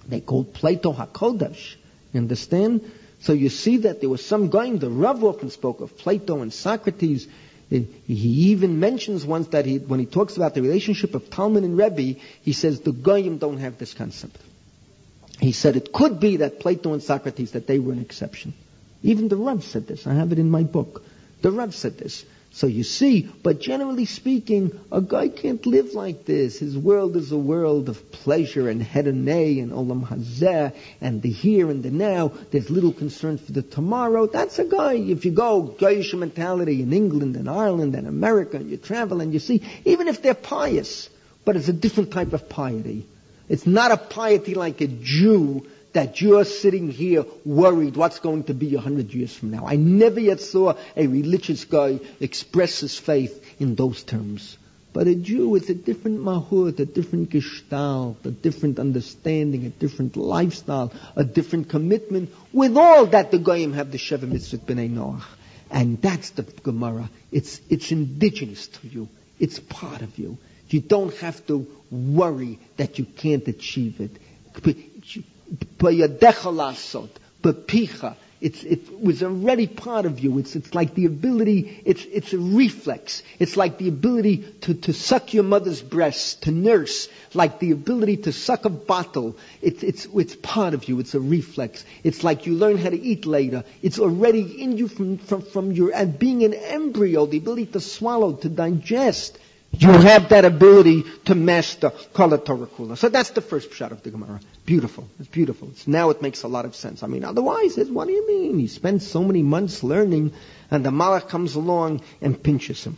They called Plato HaKodesh. You understand? So you see that there was some Goyim, the Rav often spoke of Plato and Socrates. He even mentions once that he, when he talks about the relationship of Talmud and Rebbe, he says the Goyim don't have this concept. He said it could be that Plato and Socrates, that they were an exception. Even the Rav said this. I have it in my book. The Rav said this. So you see, but generally speaking, a guy can't live like this. His world is a world of pleasure and hedonay and olam hazeh and the here and the now. There's little concern for the tomorrow. That's a guy. If you go Goyish mentality in England and Ireland and America and you travel and you see, even if they're pious, but it's a different type of piety. It's not a piety like a Jew that you're sitting here worried what's going to be a hundred years from now. I never yet saw a religious guy express his faith in those terms. But a Jew is a different mahut, a different gestalt, a different understanding, a different lifestyle, a different commitment. With all that, the goyim have the Sheva Mitzvot B'nai Noach. And that's the Gemara. It's, it's indigenous to you. It's part of you. You don't have to worry that you can't achieve it. It's, it was already part of you. It's, it's like the ability, it's, it's a reflex. It's like the ability to, to suck your mother's breast, to nurse, like the ability to suck a bottle. It's, it's, it's part of you. It's a reflex. It's like you learn how to eat later. It's already in you from, from, from your, and being an embryo, the ability to swallow, to digest. You have that ability to master Kala Torah Kula. So that's the first shot of the Gemara. Beautiful. It's beautiful. It's, now it makes a lot of sense. I mean, otherwise, what do you mean? He spends so many months learning, and the Malach comes along and pinches him.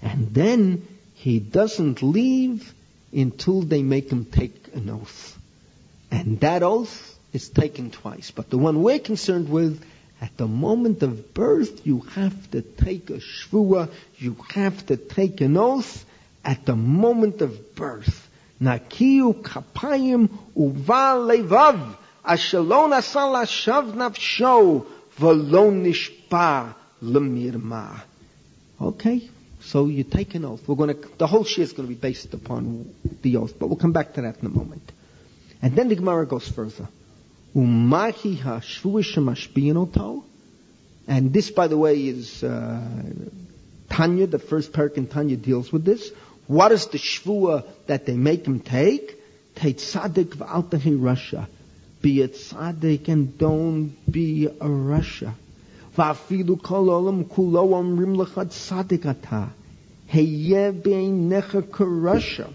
And then he doesn't leave until they make him take an oath. And that oath is taken twice. But the one we're concerned with at the moment of birth, you have to take a shvua, you have to take an oath at the moment of birth. Nakiu kapayim uva levav, ashalon asal ashav nafsho, v'lo nishpa lemirma. Okay, so you take an oath. We're going to, the whole shir is going to be based upon the oath, but we'll come back to that in a moment. And then the Gemara goes further. Umahi And this, by the way, is uh, Tanya. The first parak in Tanya deals with this. What is the shvua that they make him take? Take tzaddik v'altahi rasha. Be a tzaddik and don't be a rasha. Va'afilu kol olam kulo omrim lecha tzaddik ata. Heye beinecha karasha.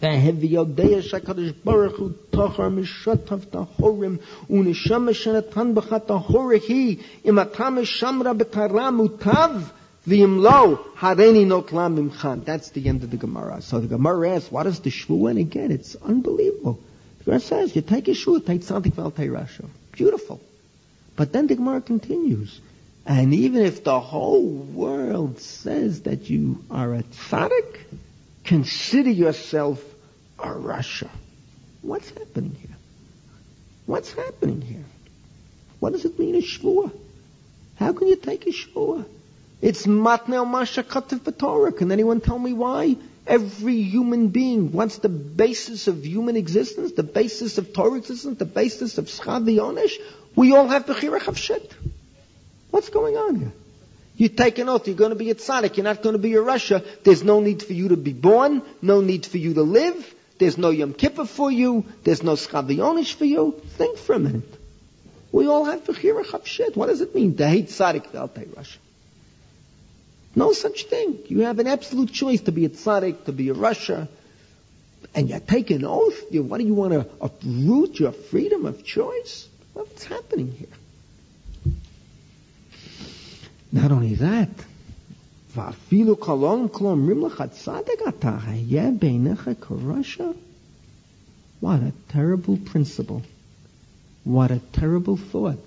והביא יודע שהקדוש ברוך הוא תוכר משותף טהורים ונשמה שנתן בך טהור היא אם אתה משמרה בטהרה מוטב ואם לא, הריני נוטלה ממך. That's the end of the Gemara. So the Gemara asks, what is the shvu? And again, it's unbelievable. The Gemara says, you take a shvu, take something for Rasha. Beautiful. But then the Gemara continues. And even if the whole world says that you are a tzaddik, consider yourself a rasha. What's happening here? What's happening here? What does it mean, a? How can you take a? It's matnel masha kativ Torah. Can anyone tell me why? Every human being, wants the basis of human existence? The basis of Torah existence? The basis of schad? We all have bechira chavshet. What's going on here? You take an oath, you're going to be a tzaddik, you're not going to be a rasha. There's no need for you to be born, no need for you to live, there's no Yom Kippur for you. There's no Schavionish for you. Think for a minute. We all have Bechira Chavshet. What does it mean to hate Tzaddik Veltei rasha? No such thing. You have an absolute choice to be a Tzaddik, to be a rasha. and you take an oath. You, what do you want to uproot your freedom of choice? What's happening here? Not only that, ואפילו כלום כלומרים לך צדק אתה, היה בעיניך כרשע? What a terrible principle. What a terrible thought.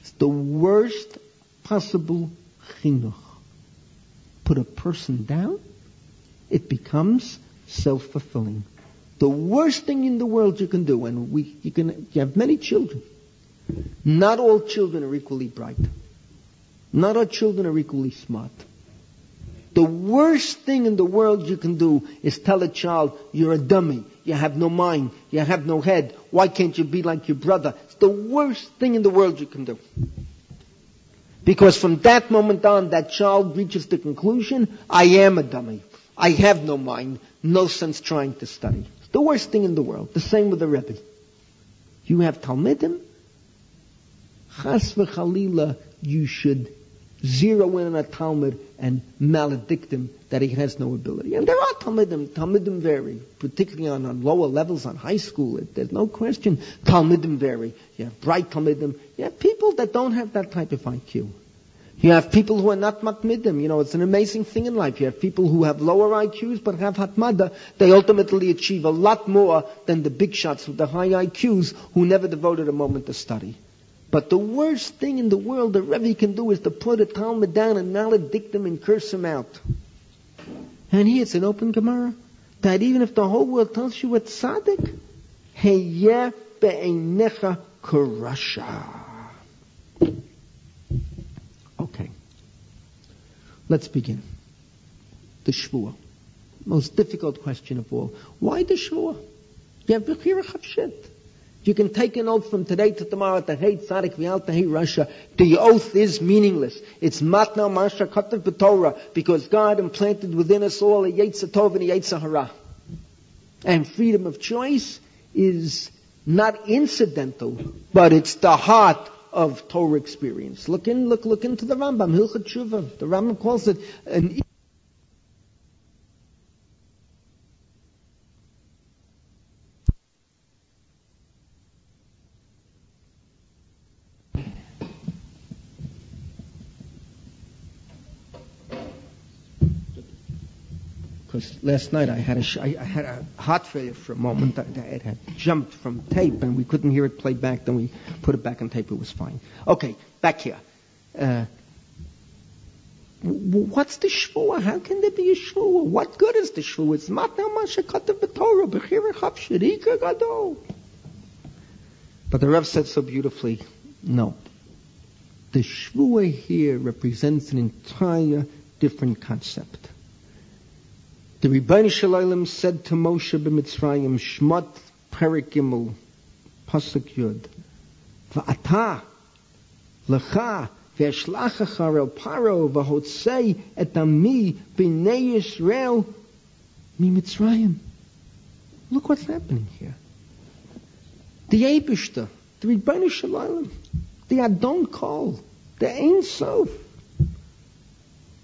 It's the worst possible chinuch. Put a person down, it becomes self-fulfilling. The worst thing in the world you can do, and we, you can, you have many children. Not all children are equally bright. Not all children are equally smart. The worst thing in the world you can do is tell a child, you're a dummy, you have no mind, you have no head, why can't you be like your brother? It's the worst thing in the world you can do. Because from that moment on, that child reaches the conclusion, I am a dummy. I have no mind, no sense trying to study. It's the worst thing in the world. The same with the Rebbe. You have Talmidim, chas v'chalila, you should zero in on a Talmud and maledict him that he has no ability. And there are Talmudim. Talmudim vary, particularly on, on lower levels, on high school. It, there's no question. Talmudim vary. You have bright Talmudim. You have people that don't have that type of IQ. You have people who are not matmidim. You know, it's an amazing thing in life. You have people who have lower IQs but have hatmada. They ultimately achieve a lot more than the big shots with the high IQs who never devoted a moment to study. But the worst thing in the world the Rebbe can do is to put a Talmud down and maledict him and curse him out. And here it's an open Gemara that even if the whole world tells you it's tzaddik, heyeh be'einecha kurasha. Okay. Let's begin. The Shvuah. Most difficult question of all. Why the Shvuah? You have Bechira Chavshet. You can take an oath from today to tomorrow to hate Tzaddik Vial to hate rasha. The oath is meaningless. It's matna masha katav b'torah because God implanted within us all a yetzer tov and a yetzer hara. And freedom of choice is not incidental, but it's the heart of Torah experience. Look in, look, look into the Rambam, Hilchot Tshuva. The Rambam calls it an because last night I had a sh- I, I had a heart failure for a moment. It had jumped from tape and we couldn't hear it play back. Then we put it back on tape. It was fine. Okay, back here. Uh, what's the shvua? How can there be a shvua? What good is the shvua? It's b'chira chapshirika gadol. But the Rev said so beautifully, no. The shvua here represents an entire different concept. The Rebbeinu Shalom said to Moshe b'Mitzrayim, Shmot Perik Gimel, Pasuk Yud, V'ata, Lecha, V'eshlachacha el Paro, V'hotzei et ami b'nei Yisrael, mi Mitzrayim. Look what's happening here. The Abishta, the Rebbeinu Shalom, the Adon Kol, the Ein Sof,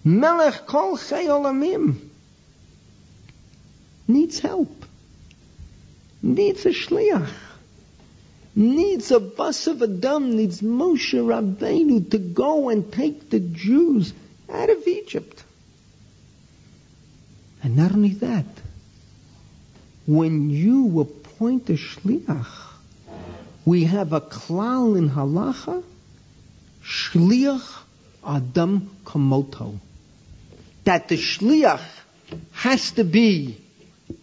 Melech Kol Chei Olamim, needs help, needs a shliach, needs a bus of Adam, needs Moshe Rabbeinu to go and take the Jews out of Egypt. And not only that, when you appoint a shliach, we have a klal in halacha, shliach adam kamoto. That the shliach has to be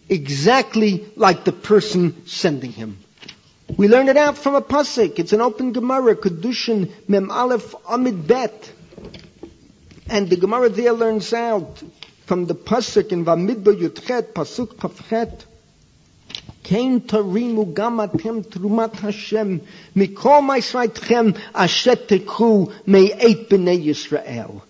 exactly like the person sending him. We learn it out from a pasuk. It's an open Gemara, Kedushin Mem Aleph Amid Bet. And the Gemara there learns out from the pasuk in Vamidba Yutchet, pasuk Kafchet. Kein tarimu gamatem trumat Hashem mikol ma'israitchem ashet tekru me'et b'nei Yisrael.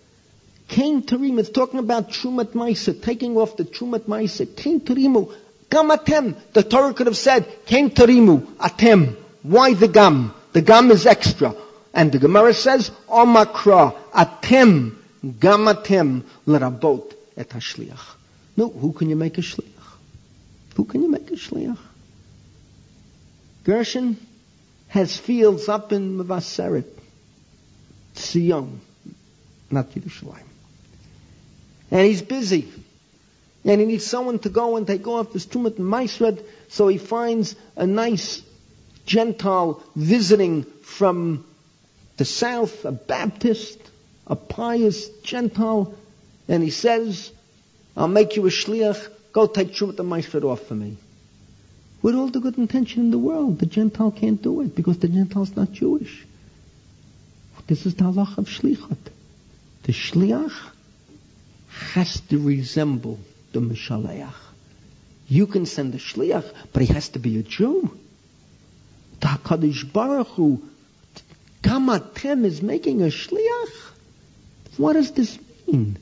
Kain Tarim, it's talking about Trumat Maisa, taking off the Trumat Maisa. Kain Tarimu, Gam Atem. The Torah could have said, Kain Tarimu, Atem. Why the Gam? The Gam is extra. And the Gemara says, Omakra, Atem, Gam Atem, Lerabot, et HaShliach. No, who can you make a Shliach? Who can you make a Shliach? Gershon has fields up in Mevaseret, Zion, not Yerushalayim and he's busy. And he needs someone to go and take off his Tumat Maisred, so he finds a nice Gentile visiting from the south, a Baptist, a pious Gentile, and he says, I'll make you a shliach, go take Tumat and Maisred off for me. with all the good intention in the world. The Gentile can't do it because the Gentile's not Jewish. This is the halach of shlichut. The shliach has to resemble the mishaleach. You can send a shliach, but he has to be a Jew. The HaKadosh Baruch Hu, Kamatem is making a shliach. What does this mean?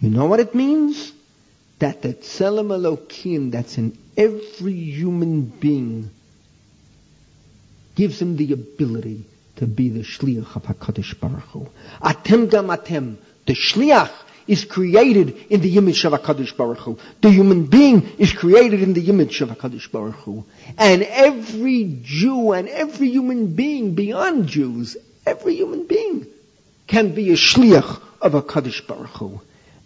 You know what it means? That the Tselem Elokim that's in every human being gives him the ability to be the shliach of Hakadosh Baruch Hu. Atem gam atem, the shliach is created in the image of Hakadosh Baruch Hu. The human being is created in the image of Hakadosh Baruch Hu. And every Jew and every human being beyond Jews, every human being can be a shliach of Hakadosh Baruch Hu.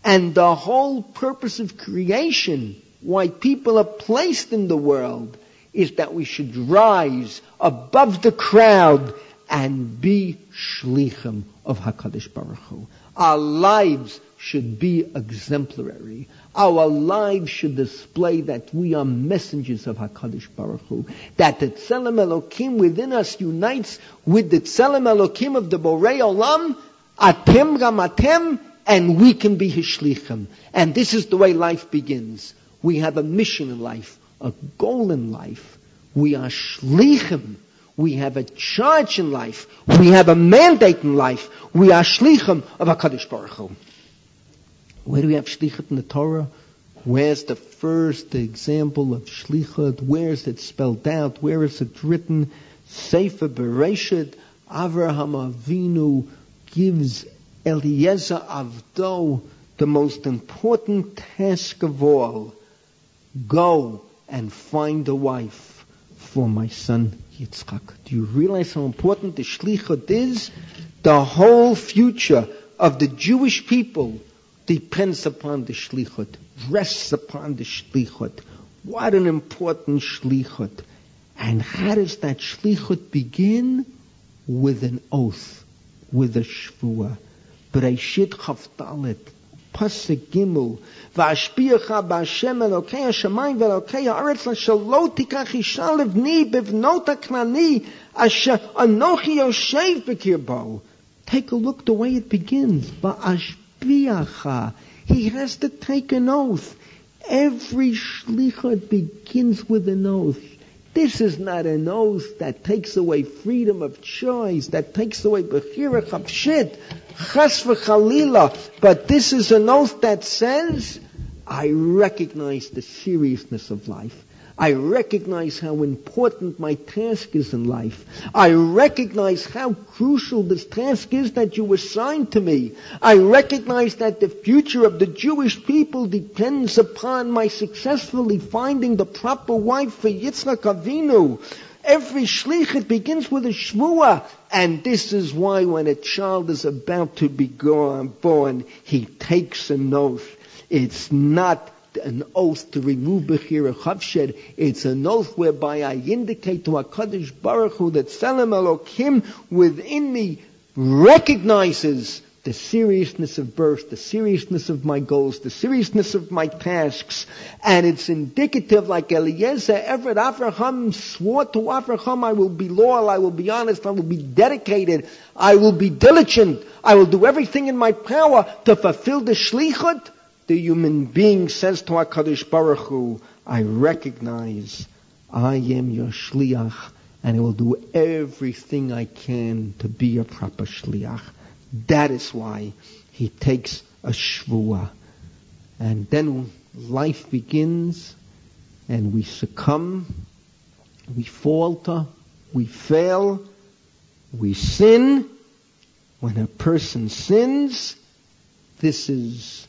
And the whole purpose of creation, why people are placed in the world, is that we should rise above the crowd and be shlichim of Hakadosh Baruch Hu. Our lives should be exemplary. Our lives should display that we are messengers of Hakadosh Baruch Hu. That the Tzelem Elokim within us unites with the Tzelem Elokim of the Borei Olam, Atem Gamatem, and we can be his shlichim. And this is the way life begins. We have a mission in life, a goal in life. We are shlichim. We have a charge in life. We have a mandate in life. We are shlichim of HaKadosh Baruch Hu. Where do we have shlichut in the Torah? Where's the first example of shlichut? Where is it spelled out? Where is it written? Sefer Bereshit, Avraham Avinu gives Eliezer Avdo the most important task of all. Go and find a wife for my son Yitzchak. Do you realize how important the shlichut is? The whole future of the Jewish people depends upon the shlichut, rests upon the shlichut. What an important shlichut. And how does that shlichut begin? With an oath, with a shvua. Bereshit Chavdalet, Pasuk Gimel, V'ashpiach b'Hashem Elokei HaShamayim v'Elokei HaAretz l'shalot tikach isha levni b'vnot ha'knani anochi yoshev b'kirbo. Take a look the way it begins. He has to take an oath. Every shlichut begins with an oath. This is not an oath that takes away freedom of choice, that takes away bechira chapshit, chas v'chalila. But this is an oath that says, I recognize the seriousness of life. I recognize how important my task is in life. I recognize how crucial this task is that you assigned to me. I recognize that the future of the Jewish people depends upon my successfully finding the proper wife for Yitzhak Avinu. Every shlichet begins with a shmua, and this is why when a child is about to be born, he takes an oath. It's not an oath to remove Bechira Chavshed. It's an oath whereby I indicate to HaKadosh Baruch Hu that Tselem Elokim within me recognizes the seriousness of birth, the seriousness of my goals, the seriousness of my tasks, and it's indicative like Eliezer Everett Avraham swore to Avraham, I will be loyal, I will be honest, I will be dedicated, I will be diligent, I will do everything in my power to fulfill the shlichut the human being says to HaKadosh Baruch Hu, I recognize I am your shliach and I will do everything I can to be a proper shliach. That is why he takes a shvuah. And then life begins and we succumb, we falter, we fail, we sin. When a person sins, this is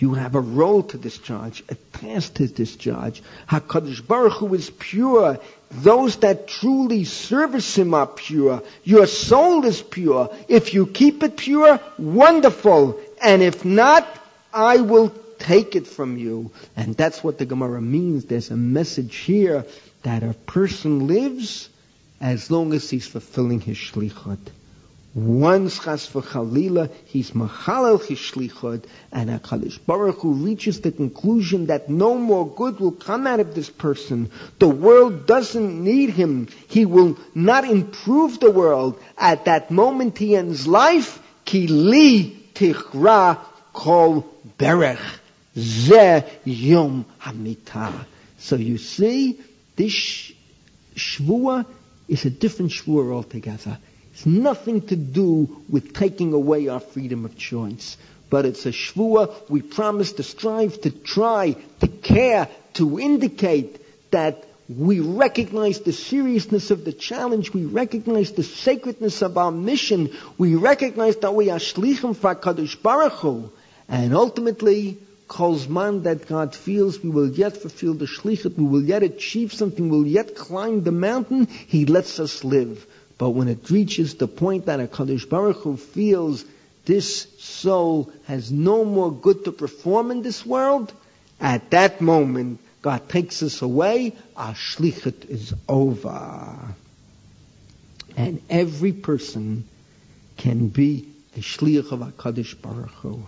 You have a role to discharge, a task to discharge. HaKadosh Baruch Hu is pure. those that truly service Him are pure. Your soul is pure. If you keep it pure, wonderful. And if not, I will take it from you. And that's what the Gemara means. There's a message here that a person lives as long as he's fulfilling his shlichut. Once chas v'chalila, he's machalel his shlichut, and HaKadosh Baruch Hu reaches the conclusion that no more good will come out of this person. The world doesn't need him. He will not improve the world. At that moment he ends life, ki li tichra kol berech. Ze yom hamita. So you see, this shvua is a different shvua altogether. It's nothing to do with taking away our freedom of choice. But it's a shvua. We promise to strive, to try, to care, to indicate that we recognize the seriousness of the challenge. We recognize the sacredness of our mission. We recognize that we are shlichim for Kadosh Baruch Hu. And ultimately, Kolzman that God feels we will yet fulfill the shlichet, we will yet achieve something, we will yet climb the mountain, He lets us live. But when it reaches the point that a Kaddish Baruch Hu feels this soul has no more good to perform in this world, at that moment, God takes us away, our shlichet is over. And every person can be the shliach of HaKadosh Baruch Hu.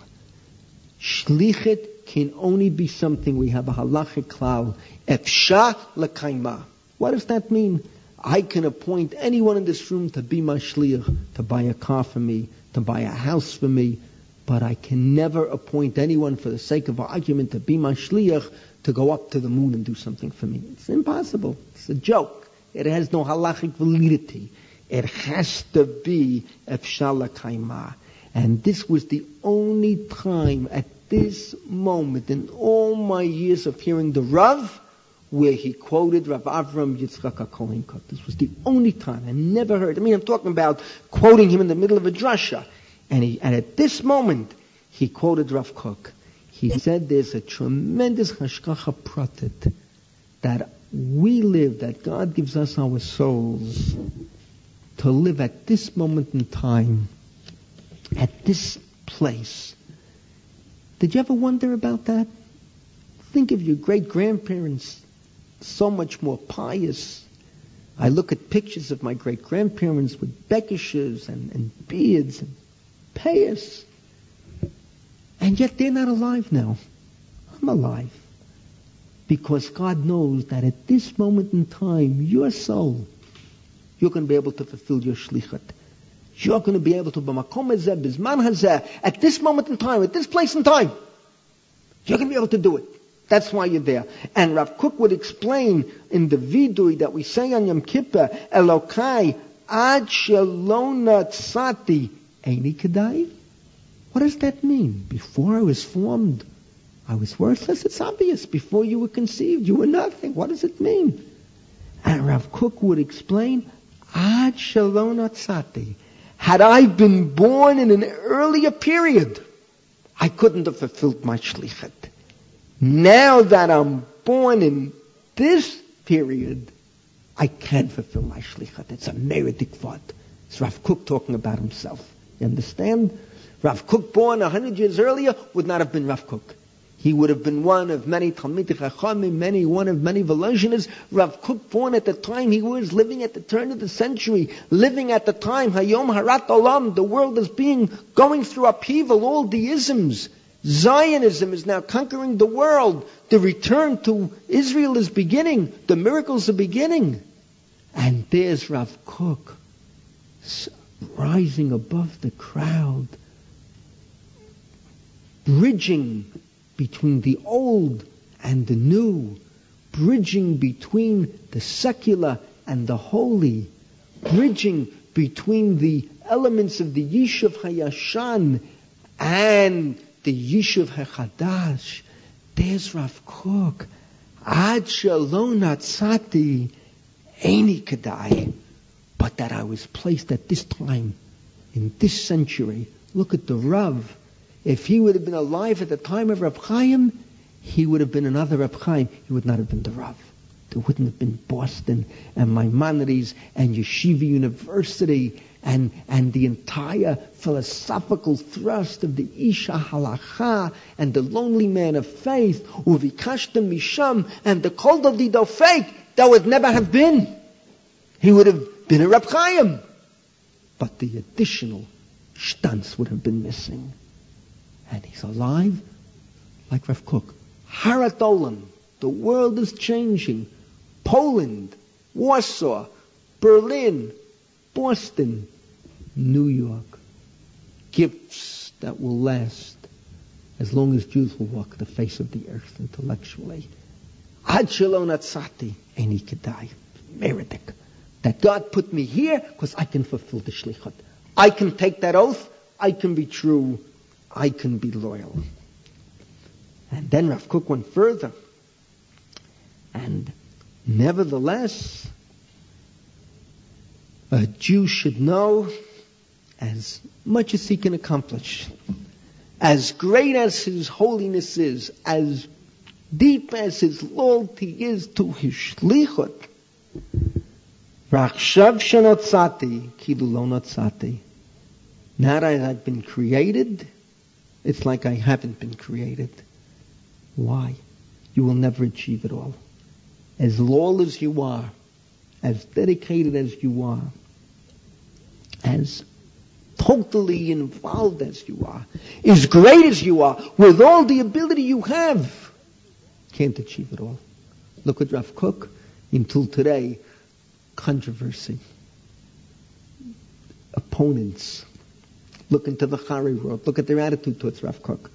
Shlichet can only be something we have a halachic klal. Efsha lekaima. What does that mean? I can appoint anyone in this room to be my shliach, to buy a car for me, to buy a house for me, but I can never appoint anyone for the sake of argument to be my shliach to go up to the moon and do something for me. It's impossible. It's a joke. It has no halachic validity. It has to be efshala kaima. And this was the only time at this moment in all my years of hearing the Rav where he quoted Rav Avram Yitzchak HaKohen This was the only time. I never heard. I mean, I'm talking about quoting him in the middle of a drasha. And, he, and at this moment, he quoted Rav Kook. He said there's a tremendous hashgacha pratit that we live, that God gives us our souls to live at this moment in time, at this place, did you ever wonder about that? Think of your great grandparents, so much more pious. I look at pictures of my great grandparents with bekishes and, and beards and pious. And yet they're not alive now. I'm alive. Because God knows that at this moment in time, your soul, you're going to be able to fulfill your shlichat. You're going to be able to, at this moment in time, at this place in time, you're going to be able to do it. That's why you're there. And Rav Kook would explain in the vidui that we say on Yom Kippur, Elokai ad shalona tzati eini kedai. What does that mean? Before I was formed, I was worthless. It's obvious. Before you were conceived, you were nothing. What does it mean? And Rav Kook would explain, ad shalona tzati. Had I been born in an earlier period, I couldn't have fulfilled my shlichet. Now that I'm born in this period, I can fulfill my shlichet. It's a meritic thought. It's Rav Kook talking about himself. You understand? Rav Kook born a hundred years earlier would not have been Rav Kook. He would have been one of many Talmidei Chachamim, many, one of many Volozhiners. Rav Kook born at the time he was living at the turn of the century, living at the time, Hayom Harat Olam, the world is being, going through upheaval, all the isms. Zionism is now conquering the world. The return to Israel is beginning. The miracles are beginning. And there's Rav Kook rising above the crowd, bridging between the old and the new, bridging between the secular and the holy, bridging between the elements of the Yishuv Hayashan and the Yishuv HaChadash. There's Rav Kook. Ad shalom natsati any kadai. But that I was placed at this time, in this century. Look at the Rav if he would have been alive at the time of Rab Chaim, he would have been another Rab Chaim. He would not have been the Rav. there wouldn't have been Boston and Maimonides and Yeshiva University and, and the entire philosophical thrust of the Ish Halacha and the lonely man of faith, Uvikashtem Misham, and the Kol Dodi Dofek, that would never have been. He would have been a Rab Chaim. But the additional stunts would have been missing. And he's alive like Rav Kook. Haratolan, the world is changing. Poland, Warsaw, Berlin, Boston, New York. Gifts that will last as long as Jews will walk the face of the earth intellectually. Ad shalom atzati, could. Meritic. That God put me here because I can fulfill the shlichut. I can take that oath. I can be true. I can be loyal. And then Rav Kook went further. And nevertheless, a Jew should know as much as he can accomplish. As great as his holiness is, as deep as his loyalty is to his shlichut, Rachshav shenotzati, kilu. Now that I've been created, it's like I haven't been created. Why? You will never achieve it all. As loyal as you are, as dedicated as you are, as totally involved as you are, as great as you are, with all the ability you have, can't achieve it all. Look at Rav Kook. Until today, controversy. Opponents. Look into the Chari world. Look at their attitude towards Rav Kook.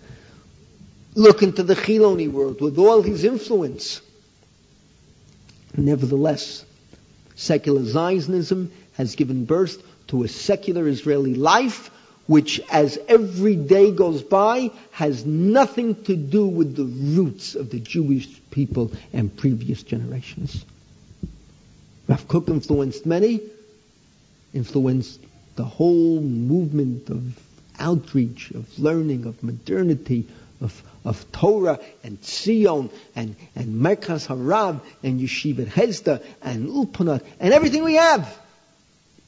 Look into the Chiloni world with all his influence. Nevertheless, secular Zionism has given birth to a secular Israeli life which as every day goes by has nothing to do with the roots of the Jewish people and previous generations. Rav Kook influenced many, influenced the whole movement of outreach, of learning, of modernity, of, of Torah and Zion and, and Merkaz Harav and Yeshiva Hesder and Ulpanat and everything we have.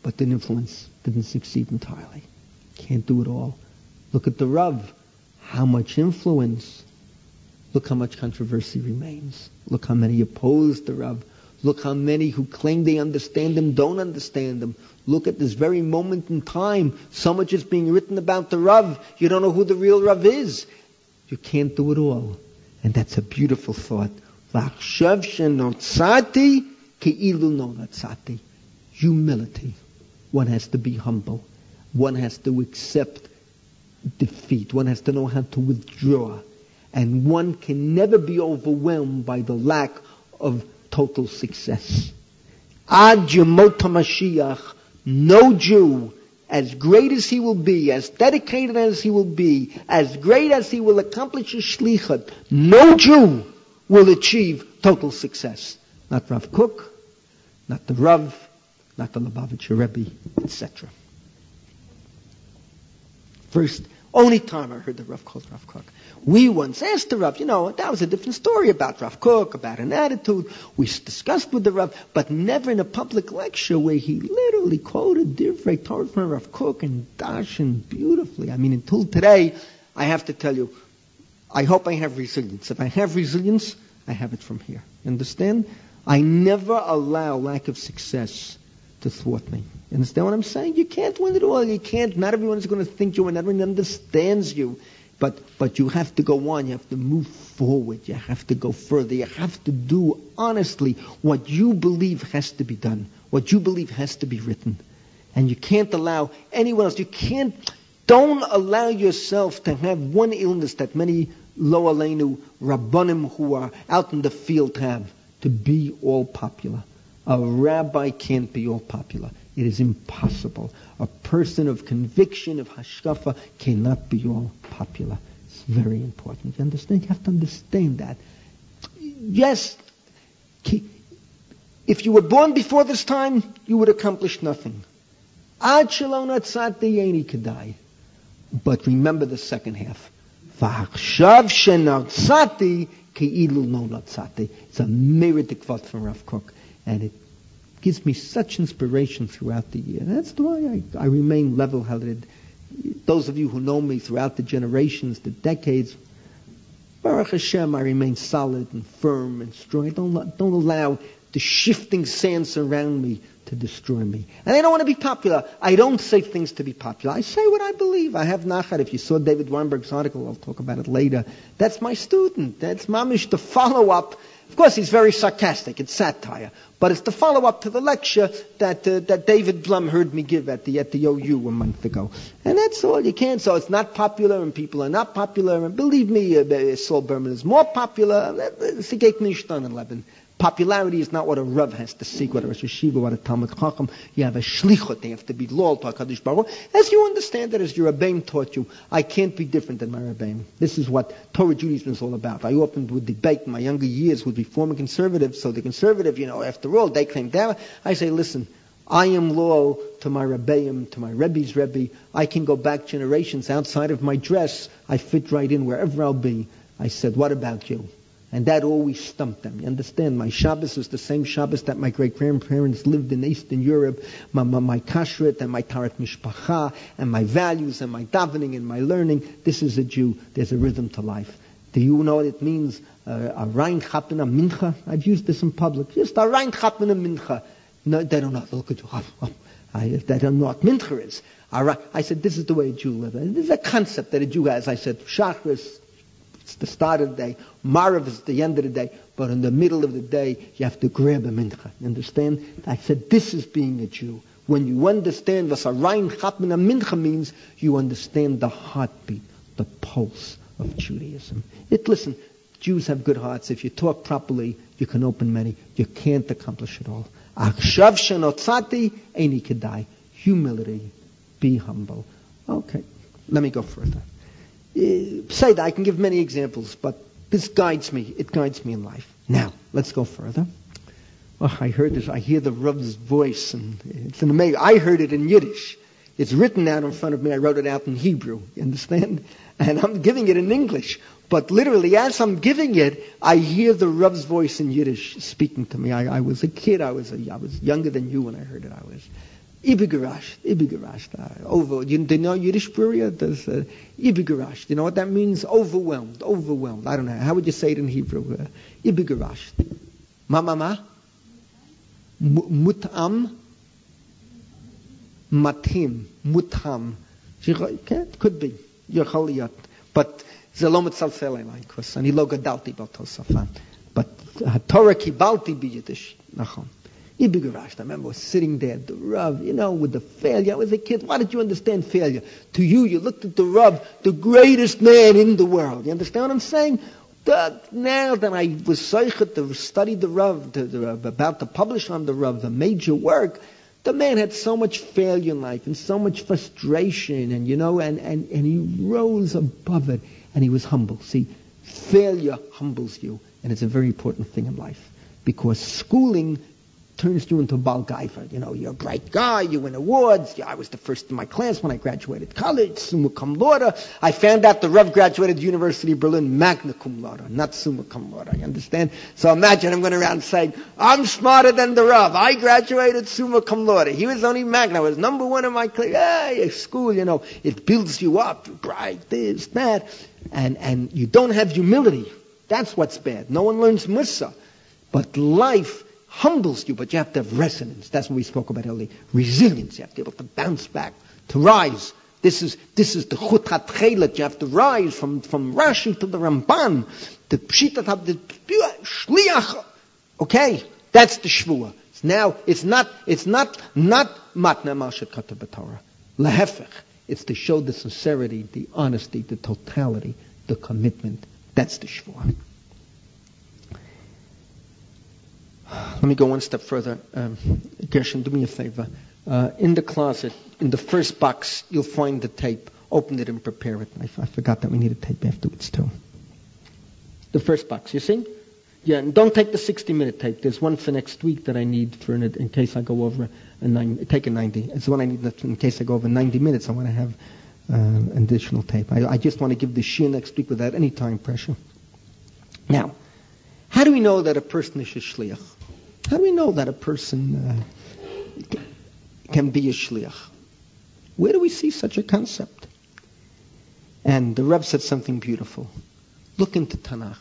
But the influence didn't succeed entirely. Can't do it all. Look at the Rav. How much influence. Look how much controversy remains. Look how many oppose the Rav. Look how many who claim they understand him don't understand him. Look at this very moment in time. So much is being written about the Rav. You don't know who the real Rav is. You can't do it all. And that's a beautiful thought. Humility. One has to be humble. One has to accept defeat. One has to know how to withdraw. And one can never be overwhelmed by the lack of total success. Ad Yemot Mashiach, no Jew, as great as he will be, as dedicated as he will be, as great as he will accomplish his shlichat, no Jew will achieve total success. Not Rav Kook, not the Rav, not the Lubavitcher Rebbe, etc. First, only time I heard the Rav called Rav Kook. We once asked the Rav, you know, that was a different story about Rav Kook, about an attitude. We discussed with the Rav, but never in a public lecture where he literally quoted Divrei Torah from Rav Kook and Darshan beautifully. I mean, until today, I have to tell you, I hope I have resilience. If I have resilience, I have it from here. Understand? I never allow lack of success to thwart me. You understand what I'm saying? You can't win it all. You can't. Not everyone is going to think you, and everyone understands you. But but you have to go on. You have to move forward. You have to go further. You have to do honestly what you believe has to be done. What you believe has to be written. And you can't allow anyone else. You can't. Don't allow yourself to have one illness that many lo aleinu who are out in the field have to be all popular. A rabbi can't be all popular. It is impossible. A person of conviction, of hashkafa, cannot be all popular. It's very important. You understand? You have to understand that. Yes, if you were born before this time, you would accomplish nothing. But remember the second half. It's a meritic quote from Rav Kook. And it gives me such inspiration throughout the year. And That's why I, I remain level-headed. Those of you who know me throughout the generations, the decades, Baruch Hashem, I remain solid and firm and strong. I don't, don't allow the shifting sands around me to destroy me. And I don't want to be popular. I don't say things to be popular. I say what I believe. I have nachat. If you saw David Weinberg's article, I'll talk about it later. That's my student. That's mamish the follow-up of course, he's very sarcastic. It's satire, but it's the follow-up to the lecture that uh, that David Blum heard me give at the at the OU a month ago, and that's all you can. So it's not popular, and people are not popular. And believe me, uh, Saul Berman is more popular. Popularity is not what a Rav has to seek, what a Rosh Yeshiva, what a Talmud Chacham. You have a shlichut. They have to be loyal to HaKadosh Baruch As you understand it, as your Rebbeim taught you, I can't be different than my Rebbeim. This is what Torah Judaism is all about. I often would debate in my younger years with Reform conservatives. So the conservative, you know, after all, they claim that. I say, listen, I am loyal to my Rebbeim, to my Rebbe's Rebbe. I can go back generations outside of my dress. I fit right in wherever I'll be. I said, what about you? And that always stumped them. You understand? My Shabbos was the same Shabbos that my great grandparents lived in Eastern Europe. My, my, my kashrut and my tarat mishpacha and my values and my davening and my learning. This is a Jew. There's a rhythm to life. Do you know what it means? Uh, a rein chapina mincha. I've used this in public. Just a rein chapina mincha. No, they don't know. Look at you. Oh, oh. I, they don't know what mincha is. I said, this is the way a Jew lives. This is a concept that a Jew has. I said, Shachris, it's the start of the day. Marav is the end of the day. But in the middle of the day, you have to grab a mincha. Understand? I said, this is being a Jew. When you understand what a rein chatmin a mincha means, you understand the heartbeat, the pulse of Judaism. It, listen, Jews have good hearts. If you talk properly, you can open many. You can't accomplish it all. Akshav shenotzati eni kedai. Humility. Be humble. Okay. Let me go further. Uh, say that I can give many examples, but this guides me. It guides me in life. Now, let's go further. Oh, I heard this. I hear the Rav's voice, and it's an amazing. I heard it in Yiddish. It's written out in front of me. I wrote it out in Hebrew. You understand? And I'm giving it in English. But literally, as I'm giving it, I hear the Rav's voice in Yiddish speaking to me. I, I was a kid. I was a, I was younger than you when I heard it. I was Ibigarash, Ibigarash. Uh, over, you, do you know Yiddish Puria? There's uh, Ibigarash. Do you know what that means? Overwhelmed, overwhelmed. I don't know. How would you say it in Hebrew? Uh, Ibigarash. Ma, ma, ma? Mutam? Matim. Mutam. Could be. יכול להיות. But זה לא מצלצל אליי, כוס אני לא גדלתי באותו שפה. But התורה קיבלתי ביידיש, נכון. Ibigarash, I remember sitting there, the Rav, you know, with the failure. I was a kid. Why did you understand failure? To you, you looked at the Rav, the greatest man in the world. You understand what I'm saying? The, now that I was seichet to study the Rav, the, the, about to publish on the Rav, the major work, the man had so much failure in life and so much frustration and, you know, and, and, and he rose above it and he was humble. See, failure humbles you and it's a very important thing in life because schooling turns you into a Bal Gaifer. You know, you're a bright guy, you win awards. Yeah, I was the first in my class when I graduated college, summa cum laude. I found out the Rev graduated University of Berlin magna cum laude, not summa cum laude. You understand? So imagine I'm going around saying, I'm smarter than the Rev. I graduated summa cum laude. He was only magna. I was number one in my class. Hey, school, you know, it builds you up. You're Bright, this, that. And, and you don't have humility. That's what's bad. No one learns Musa. But life humbles you, but you have to have resonance. That's what we spoke about earlier. Resilience. You have to be able to bounce back, to rise. This is, this is the chut hatchelet. You have to rise from, from Rashi to the Ramban. The pshitat the shliach. Okay? That's the shvua. Now, it's not, it's not, not matna mashat kata b'torah. Lehefech. It's to show the sincerity, the honesty, the totality, the commitment. That's the shvua. Let me go one step further. Um, Gershon, do me a favor. Uh, in the closet, in the first box, you'll find the tape. Open it and prepare it. I, forgot that we need a tape afterwards, too. The first box, you see? Yeah, and don't take the 60 minute tape. There's one for next week that I need for an, in case I go over a nine, take a 90. It's the one I need in case I go over 90 minutes. I want to have an additional tape. I, I just want to give the shir next week without any time pressure. Now, how do we know that a person is a shliach? How do we know that a person uh, can be a shliach? Where do we see such a concept? And the Rebbe said something beautiful. Look into Tanakh.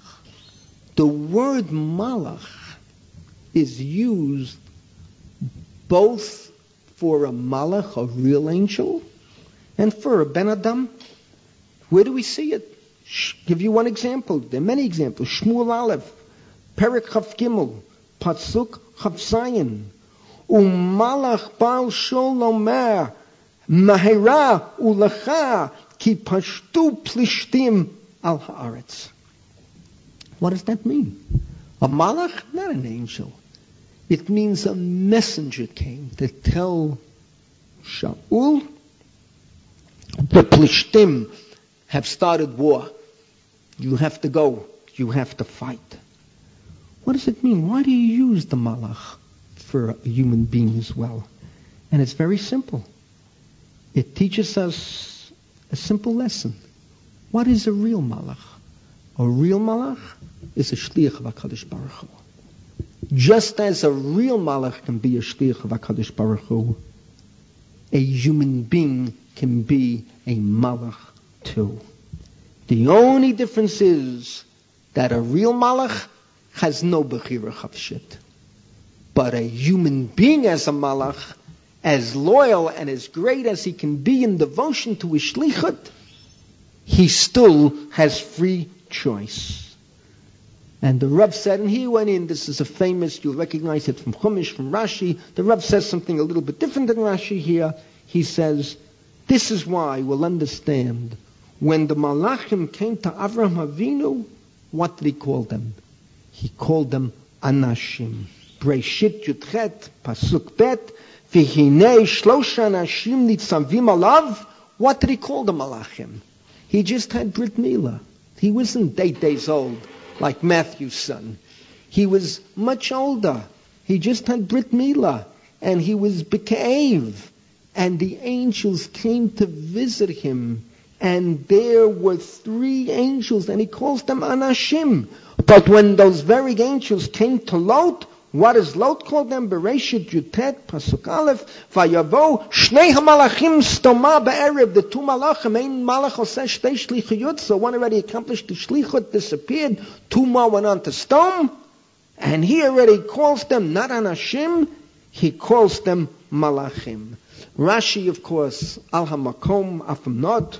The word malach is used both for a malach, a real angel, and for a ben adam. Where do we see it? Give you one example. There are many examples. Shmuel Aleph, Perik Chav Gimel, Pasuk Chav Zayin, Umalach Baal Sholom Mer, Mahera Ulacha, Ki Pashtu Plishtim Al Haaretz. What does that mean? A malach, not an angel. It means a messenger came to tell Shaul the Plishtim have started war. You have to go. You have to fight. What does it mean? Why do you use the malach for a human being as well? And it's very simple. It teaches us a simple lesson. What is a real malach? A real malach is a shliach of HaKadosh Baruch Hu. Just as a real malach can be a shliach of HaKadosh Baruch Hu, a human being can be a malach too. The only difference is that a real malach has no bechira chofshit. But a human being as a malach, as loyal and as great as he can be in devotion to his shlichut, he still has free choice. And the Rav said, and he went in, this is a famous, you'll recognize it from Chumash, from Rashi. The Rav says something a little bit different than Rashi here. He says, this is why we'll understand when the Malachim came to Avraham Avinu, what did he call them? He called them Anashim. Breshit Yudchet, Pasuk Bet, Vihine Shlosha Anashim Nitzavim Alav. What did he call the Malachim? He just had Brit Milah. He wasn't eight days old like Matthew's son. He was much older. He just had Brit Milah, and he was Beka'ev. And the angels came to visit him, and there were three angels, and he calls them Anashim. But when those very angels came to Lot, what does Lot call them? Bereshit Yutet Pasuk Aleph Vayavo Shnei Hamalachim Stoma Be'erev The two Malachim Ein Malach Oseh Shtei Shlichuyut So one already accomplished the Shlichut disappeared Two more went on to Stom and he already calls them not Anashim he calls them Malachim. Rashi of course Al HaMakom Afam Not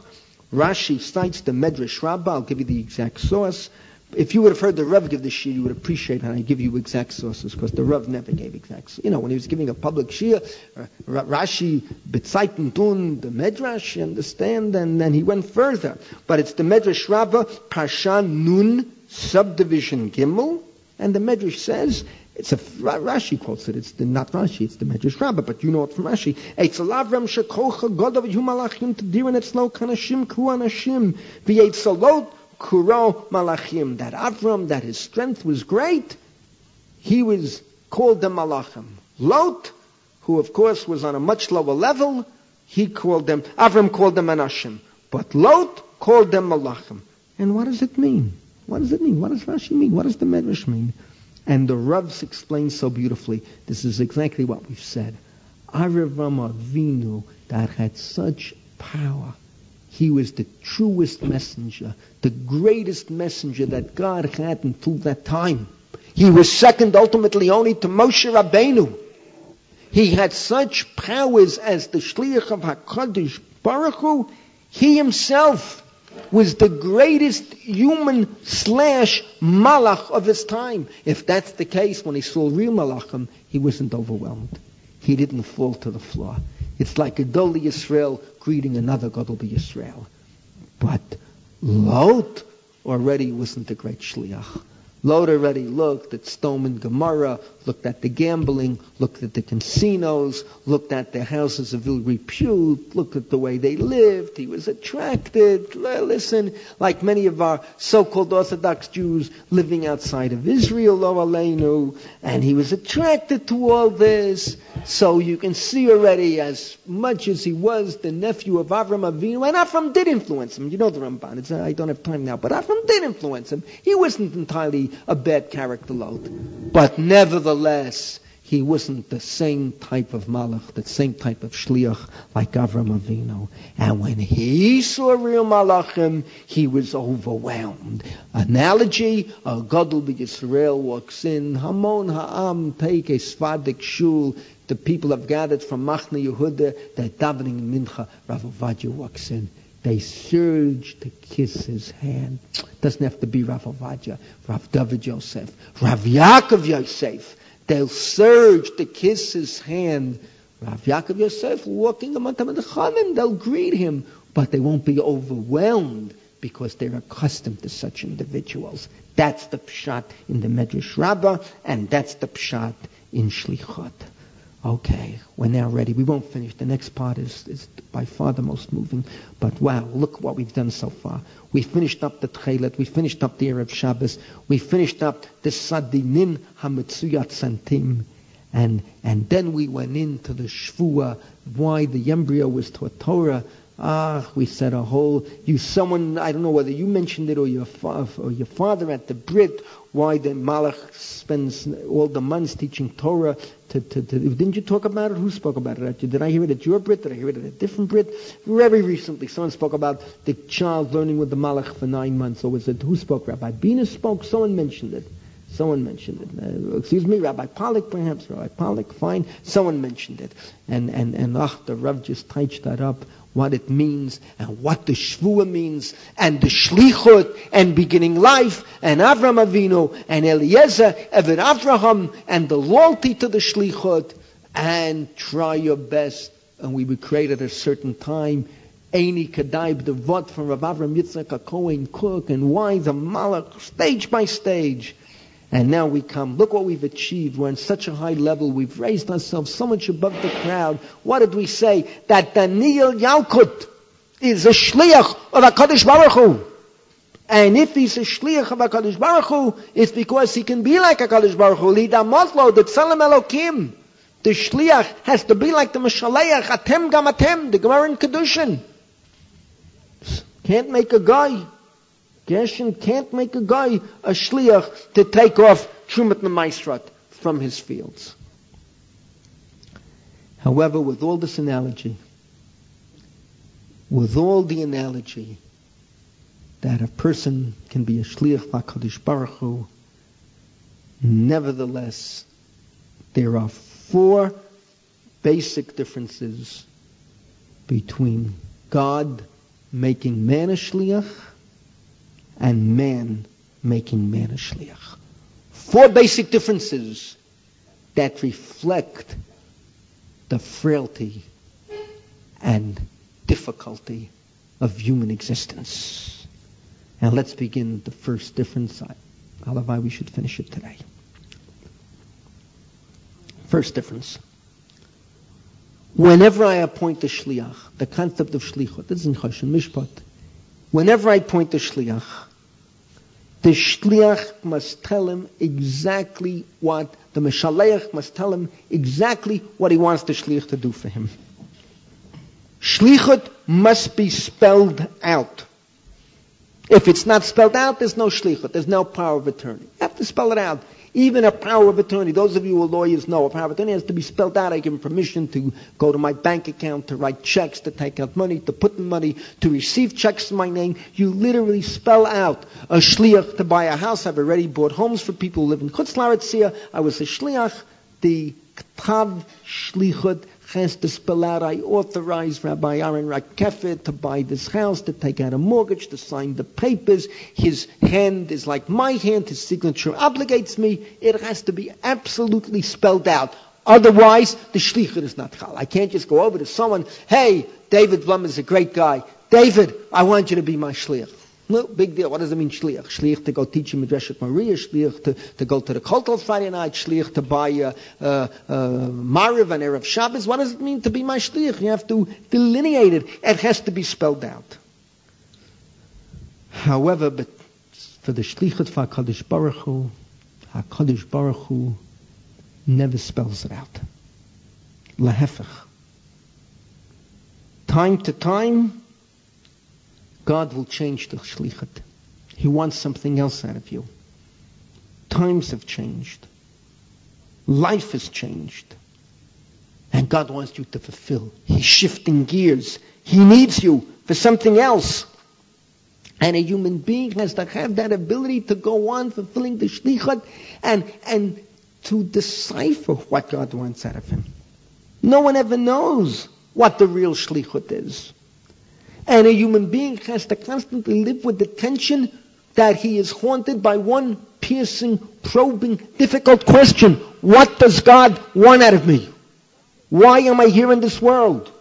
Rashi cites the Medrash Rabbah I'll give you the exact source if you would have heard the Rav give the shir, you would appreciate how I give you exact sources, because the Rav never gave exact. You know, when he was giving a public shir, uh, Rashi b'tzaiten tun the Medrash, you understand, and then he went further. But it's the Medrash Rabbah, Parshan Nun, subdivision Gimel, and the Medrash says, it's a Rashi quotes it. It's the, not Rashi. It's the Medrash Rabbah, but you know it from Rashi. Eitz lavram shekocha godav yumalachim tadirin etzlo kanashim ku anashim Kuro Malachim, that Avram, that his strength was great, he was called the Malachim. Lot, who of course was on a much lower level, he called them, Avram called them Anashim. But Lot called them Malachim. And what does it mean? What does it mean? What does Rashi mean? What does the Medrash mean? And the Ravs explain so beautifully. This is exactly what we've said. Avram Avinu that had such power he was the truest messenger, the greatest messenger that God had until that time. He was second ultimately only to Moshe Rabbeinu. He had such powers as the Shliach of HaKadosh Baruch Hu. He himself was the greatest human slash malach of his time. If that's the case, when he saw real malachim, he wasn't overwhelmed. He didn't fall to the floor. It's like a Gadol Yisrael greeting another Gadol Yisrael. But Lot already wasn't a great shliach. Lot already looked at Stone and Gomorrah, looked at the gambling, looked at the casinos, looked at the houses of ill repute, looked at the way they lived. He was attracted. Listen, like many of our so-called Orthodox Jews living outside of Israel, lo aleinu, and he was attracted to all this. So you can see already, as much as he was the nephew of Avram Avinu, and Avram did influence him. You know the Ramban. It's, uh, I don't have time now, but Avram did influence him. He wasn't entirely a bad character load. But nevertheless, he wasn't the same type of malach, the same type of shliach like Avram Avinu. And when he saw real malachim, he was overwhelmed. Analogy, a gadol Yisrael walks in, Hamon ha'am take a svadik shul, the people have gathered from Machne Yehuda, they're davening Mincha, Rav Ovadia walks in. They surge to kiss his hand. Doesn't have to be Rav Ovadia, Rav David Yosef, Rav Yaakov Yosef. They'll surge to kiss his hand. Rav Yaakov Yosef walking among them in the Chamin, they'll greet him, but they won't be overwhelmed because they're accustomed to such individuals. That's the pshat in the Medrash Rabbah, and that's the pshat in Shlichot. Okay, we're now ready. We won't finish. The next part is, is by far the most moving. But wow, look what we've done so far. We finished up the Tchelet. We finished up the Erev Shabbos. We finished up the Sadinin Hamitzuyat Santim. And, and then we went into the Shvua, why the embryo was to a Torah. Ah, we said a whole, you someone, I don't know whether you mentioned it or your, fa- or your father at the Brit, why the Malach spends all the months teaching Torah to, to, to, didn't you talk about it? Who spoke about it? Did I hear it at your Brit? Did I hear it at a different Brit? Very recently, someone spoke about the child learning with the Malach for nine months. Or was it, who spoke? Rabbi Bina spoke? Someone mentioned it. Someone mentioned it. Uh, excuse me, Rabbi Pollock, perhaps. Rabbi Pollock, fine. Someone mentioned it. And, and, and, ach, the Rav just touched that up what it means and what the Shvua means and the Shlichut and beginning life and Avram Avinu and Eliezer, Eved Avraham and the loyalty to the Shlichut and try your best. And we would create at a certain time Eini Kadaib, the Vot from Rav Avram Yitzchak, a Kohen Kook, and why the Malach, stage by stage. And now we come. Look what we've achieved. We're on such a high level. We've raised ourselves so much above the crowd. What did we say? That Daniel Yalkut is a shliach of HaKadosh Baruch Hu. And if he's a shliach of HaKadosh Baruch Hu, it's because he can be like HaKadosh Baruch Hu. Lida Motlo, the Tzelem Elokim. The shliach has to be like the Meshaleach, Atem Gam Atem, the Gemara in Kedushin. Can't make a guy. Gershon can't make a guy a shliach to take off Trumat Nemaisrat from his fields. However, with all this analogy, with all the analogy that a person can be a shliach HaKadosh Baruch Hu, nevertheless, there are four basic differences between God making man a shliach and man making man a shliach. Four basic differences that reflect the frailty and difficulty of human existence. And let's begin the first difference. Alavai, we should finish it today. First difference. Whenever I appoint a shliach, the concept of shlichut, this is in Choshen Mishpat. Whenever I point the shliach, the shliach must tell him exactly what, the meshaleach must tell him exactly what he wants the shliach to do for him. Shlichut must be spelled out. If it's not spelled out, there's no shlichut. There's no power of attorney. You have to spell it out. Even a power of attorney, those of you who are lawyers know, a power of attorney has to be spelled out. I give him permission to go to my bank account, to write checks, to take out money, to put in money, to receive checks in my name. You literally spell out a shliach to buy a house. I've already bought homes for people who live in Chutz I was a shliach. The ktav shlichut has to spell out, I authorize Rabbi Aaron Rakeffet to buy this house, to take out a mortgage, to sign the papers. His hand is like my hand. His signature obligates me. It has to be absolutely spelled out. Otherwise, the shlichut is not chal. I can't just go over to someone, hey, David Blum is a great guy. David, I want you to be my shlich. No, big deal. What does it mean, shliach? Shliach to go teach in Midrashat Moriah, shliach to, to go to the Kotel Friday night, shliach to buy uh, uh, uh, Mariv and Erev Shabbos. What does it mean to be my shliach? You have to delineate it. It has to be spelled out. However, but for the shlichut for HaKadosh Baruch Hu, HaKadosh Baruch Hu never spells it out. Lahefech. Time to time, God will change the shlichat. He wants something else out of you. Times have changed. Life has changed. And God wants you to fulfill. He's shifting gears. He needs you for something else. And a human being has to have that ability to go on fulfilling the shlichat and, and to decipher what God wants out of him. No one ever knows what the real shlichut is. And a human being has to constantly live with the tension that he is haunted by one piercing, probing, difficult question. What does God want out of me? Why am I here in this world?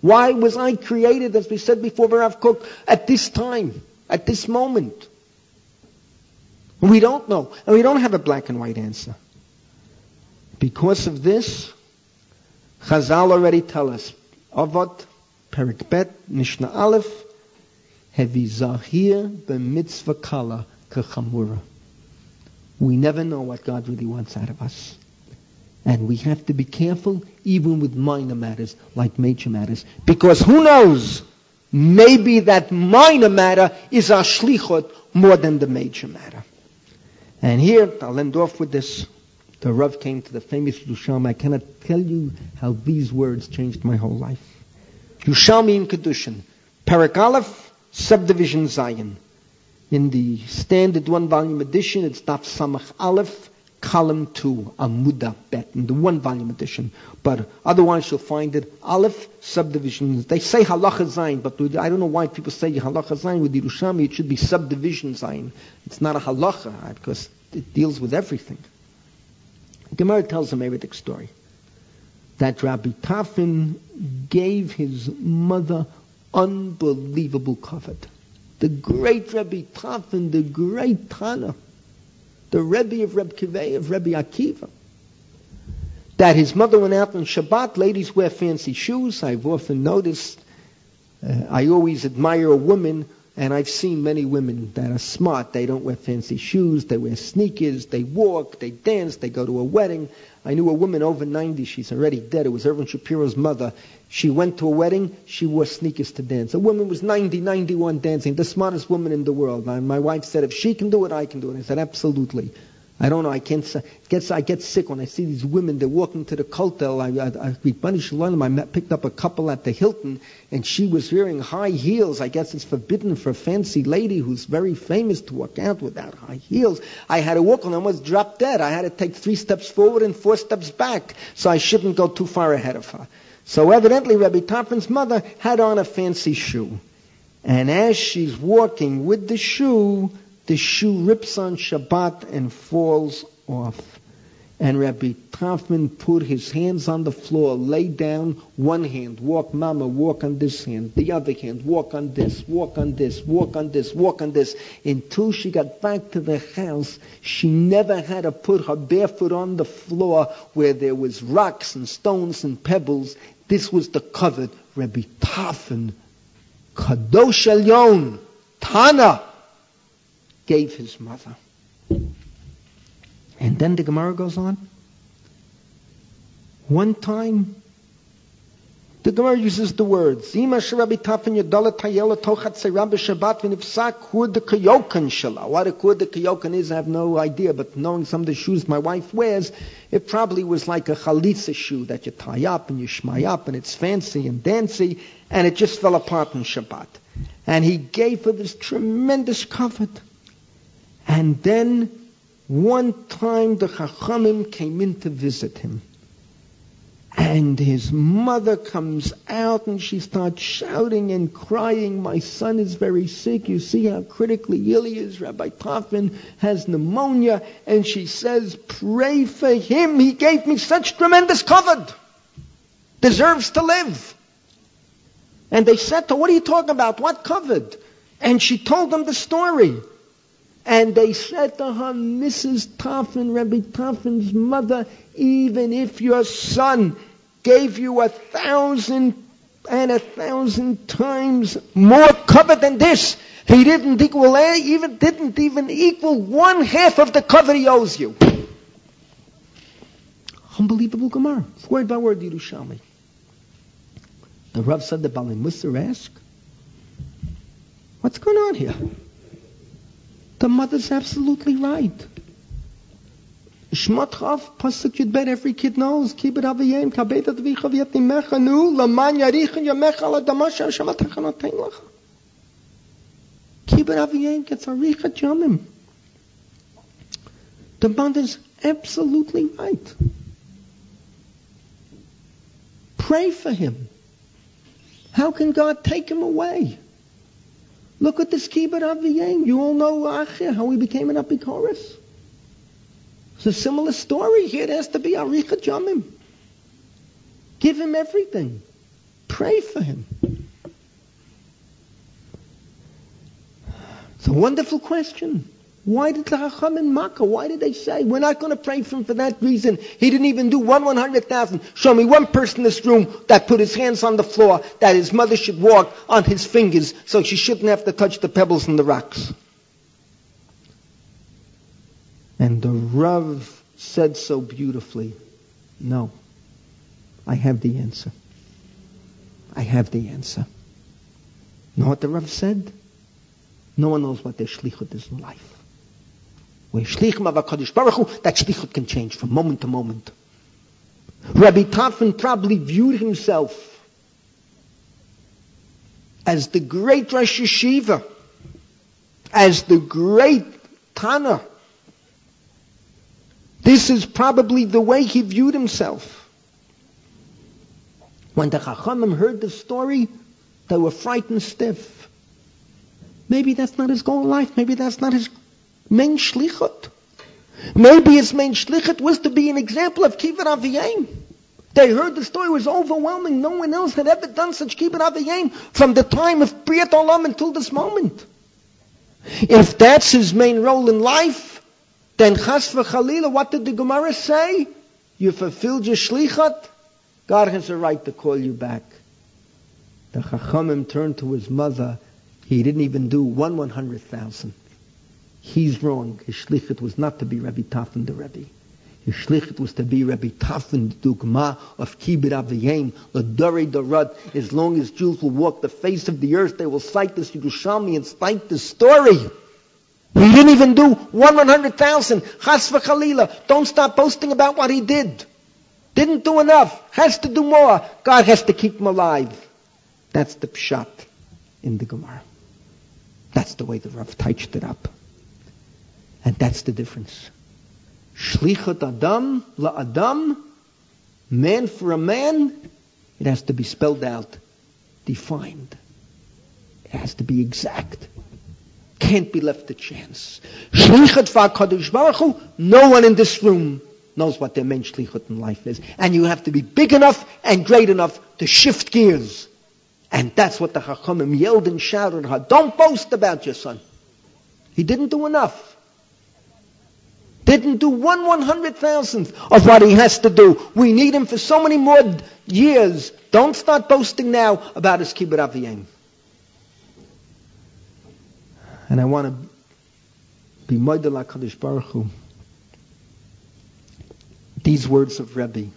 Why was I created, as we said before, Rav Kook, at this time, at this moment? We don't know, and we don't have a black and white answer. Because of this, Chazal already tell us, Avot Perik Bet, Mishnah Aleph, Hevi Zahir mitzvah Kala Kachamura. We never know what God really wants out of us. And we have to be careful even with minor matters like major matters. Because who knows? Maybe that minor matter is our shlichot more than the major matter. And here, I'll end off with this. The Rav came to the famous Yerushalmi. I cannot tell you how these words changed my whole life. Yerushalmi in Kedushin. Parak Aleph, subdivision Zion. In the standard one volume edition, it's Daf Samach Aleph, column 2, Amuda Bet, in the one volume edition. But otherwise you'll find it Aleph, subdivision. They say Halacha Zion, but I don't know why people say Halacha Zion with Yerushalmi. It should be subdivision Zion. It's not a Halacha, because it deals with everything. Gemara tells a Meredith story that Rabbi Tarfon gave his mother unbelievable comfort. The great Rabbi Tarfon, the great Tana, the Rebbe of Reb Kivei, of Rebbe Akiva, that his mother went out on Shabbat. Ladies wear fancy shoes. I've often noticed. Uh, I always admire a woman and I've seen many women that are smart. They don't wear fancy shoes. They wear sneakers. They walk. They dance. They go to a wedding. I knew a woman over 90. She's already dead. It was Irvin Shapiro's mother. She went to a wedding. She wore sneakers to dance. A woman was 90, 91 dancing. The smartest woman in the world. My, my wife said, if she can do it, I can do it. I said, absolutely. I don't know. I can't. I get sick when I see these women. They're walking to the kotel. I, I, I, I met, picked up a couple at the Hilton, and she was wearing high heels. I guess it's forbidden for a fancy lady who's very famous to walk out without high heels. I had to walk on I was dropped dead. I had to take three steps forward and four steps back, so I shouldn't go too far ahead of her. So evidently, Rabbi Tarfon's mother had on a fancy shoe, and as she's walking with the shoe, the shoe rips on Shabbat and falls off. And Rabbi Tarfon put his hands on the floor, lay down, one hand, walk mama, walk on this hand, the other hand, walk on this, walk on this, walk on this, walk on this. Until she got back to the house, she never had to put her barefoot on the floor where there was rocks and stones and pebbles. This was the covered Rabbi Tarfon, Kadosh Elyon, Tana, gave his mother. And then the Gemara goes on. One time, the Gemara uses the words. What a kud the kayokan is, I have no idea, but knowing some of the shoes my wife wears, it probably was like a chalitza shoe that you tie up and you shmai up and it's fancy and dancy, and it just fell apart in Shabbat. And he gave her this tremendous comfort. And then one time the Chachamim came in to visit him. And his mother comes out and she starts shouting and crying, my son is very sick. You see how critically ill he is. Rabbi Tarfon has pneumonia. And she says, pray for him. He gave me such tremendous covet. Deserves to live. And they said to her, what are you talking about? What covet? And she told them the story. And they said to her, Mrs. Tarfon, Rabbi Tarfon's mother, even if your son gave you a thousand and a thousand times more cover than this, he didn't equal even didn't even equal one half of the cover he owes you. Unbelievable Gemara. Word by word, Yerushalmi. The Rav said the Bali Musar asked, What's going on here? The mother's absolutely right. Shmatchav, Pasuk Yudbet, every kid knows. It aviyim, kabet advicha v'yatimecha nu, laman yarichin yamecha la damasha shamatach notein lecha. It aviyim, gets aricha jamim. The mother's absolutely right. Pray for him. How can God take him away? Look at this kibbut aviyim. You all know Acher, how he became an apikoris. It's a similar story here. It has to be Aricha Jamim. Give him everything. Pray for him. It's a wonderful question. Why did the Chacham in Makkah, why did they say, we're not going to pray for him for that reason? He didn't even do one one hundred thousand. Show me one person in this room that put his hands on the floor, that his mother should walk on his fingers so she shouldn't have to touch the pebbles and the rocks. And the Rav said so beautifully, no, I have the answer. I have the answer. Know what the Rav said? No one knows what their shlichut is in life. Where Shlichim of HaKadosh Baruch Hu, that Shlichut can change from moment to moment. Rabbi Tarfon probably viewed himself as the great Rosh Yeshiva, as the great Tana. This is probably the way he viewed himself. When the Chachamim heard the story, they were frightened stiff. Maybe that's not his goal in life. Maybe that's not his main shlichut. Maybe his main shlichut was to be an example of kibbut aviyim. They heard the story was overwhelming. No one else had ever done such kibbut aviyim from the time of Priyat Olam until this moment. If that's his main role in life, then chas v'chalila, what did the Gemara say? You fulfilled your shlichat, God has a right to call you back. The Chachamim turned to his mother. He didn't even do one one hundred thousand. He's wrong. His shlichet was not to be Rabbi Tarfon the Rebbe. His shlichet was to be Rabbi Tarfon the Dugma of Kibbut the Dore Dorot. As long as Jews will walk the face of the earth, they will cite this Yerushalmi and cite this story. He didn't even do one one hundred thousand. Chas v'chalila. Don't stop boasting about what he did. Didn't do enough. Has to do more. God has to keep him alive. That's the pshat in the Gemara. That's the way the Rav touched it up. And that's the difference. Shlichat Adam la Adam, man for a man, it has to be spelled out, defined. It has to be exact. Can't be left to chance. Shlichat Kadosh Baruch Hu, no one in this room knows what their main in life is. And you have to be big enough and great enough to shift gears. And that's what the Chachamim yelled and shouted. Don't boast about your son. He didn't do enough didn't do one one hundred thousandth of what he has to do. We need him for so many more years. Don't start boasting now about his kibbut aviyim. And I want to be Moidel HaKadosh Baruch Hu. These words of Rebbe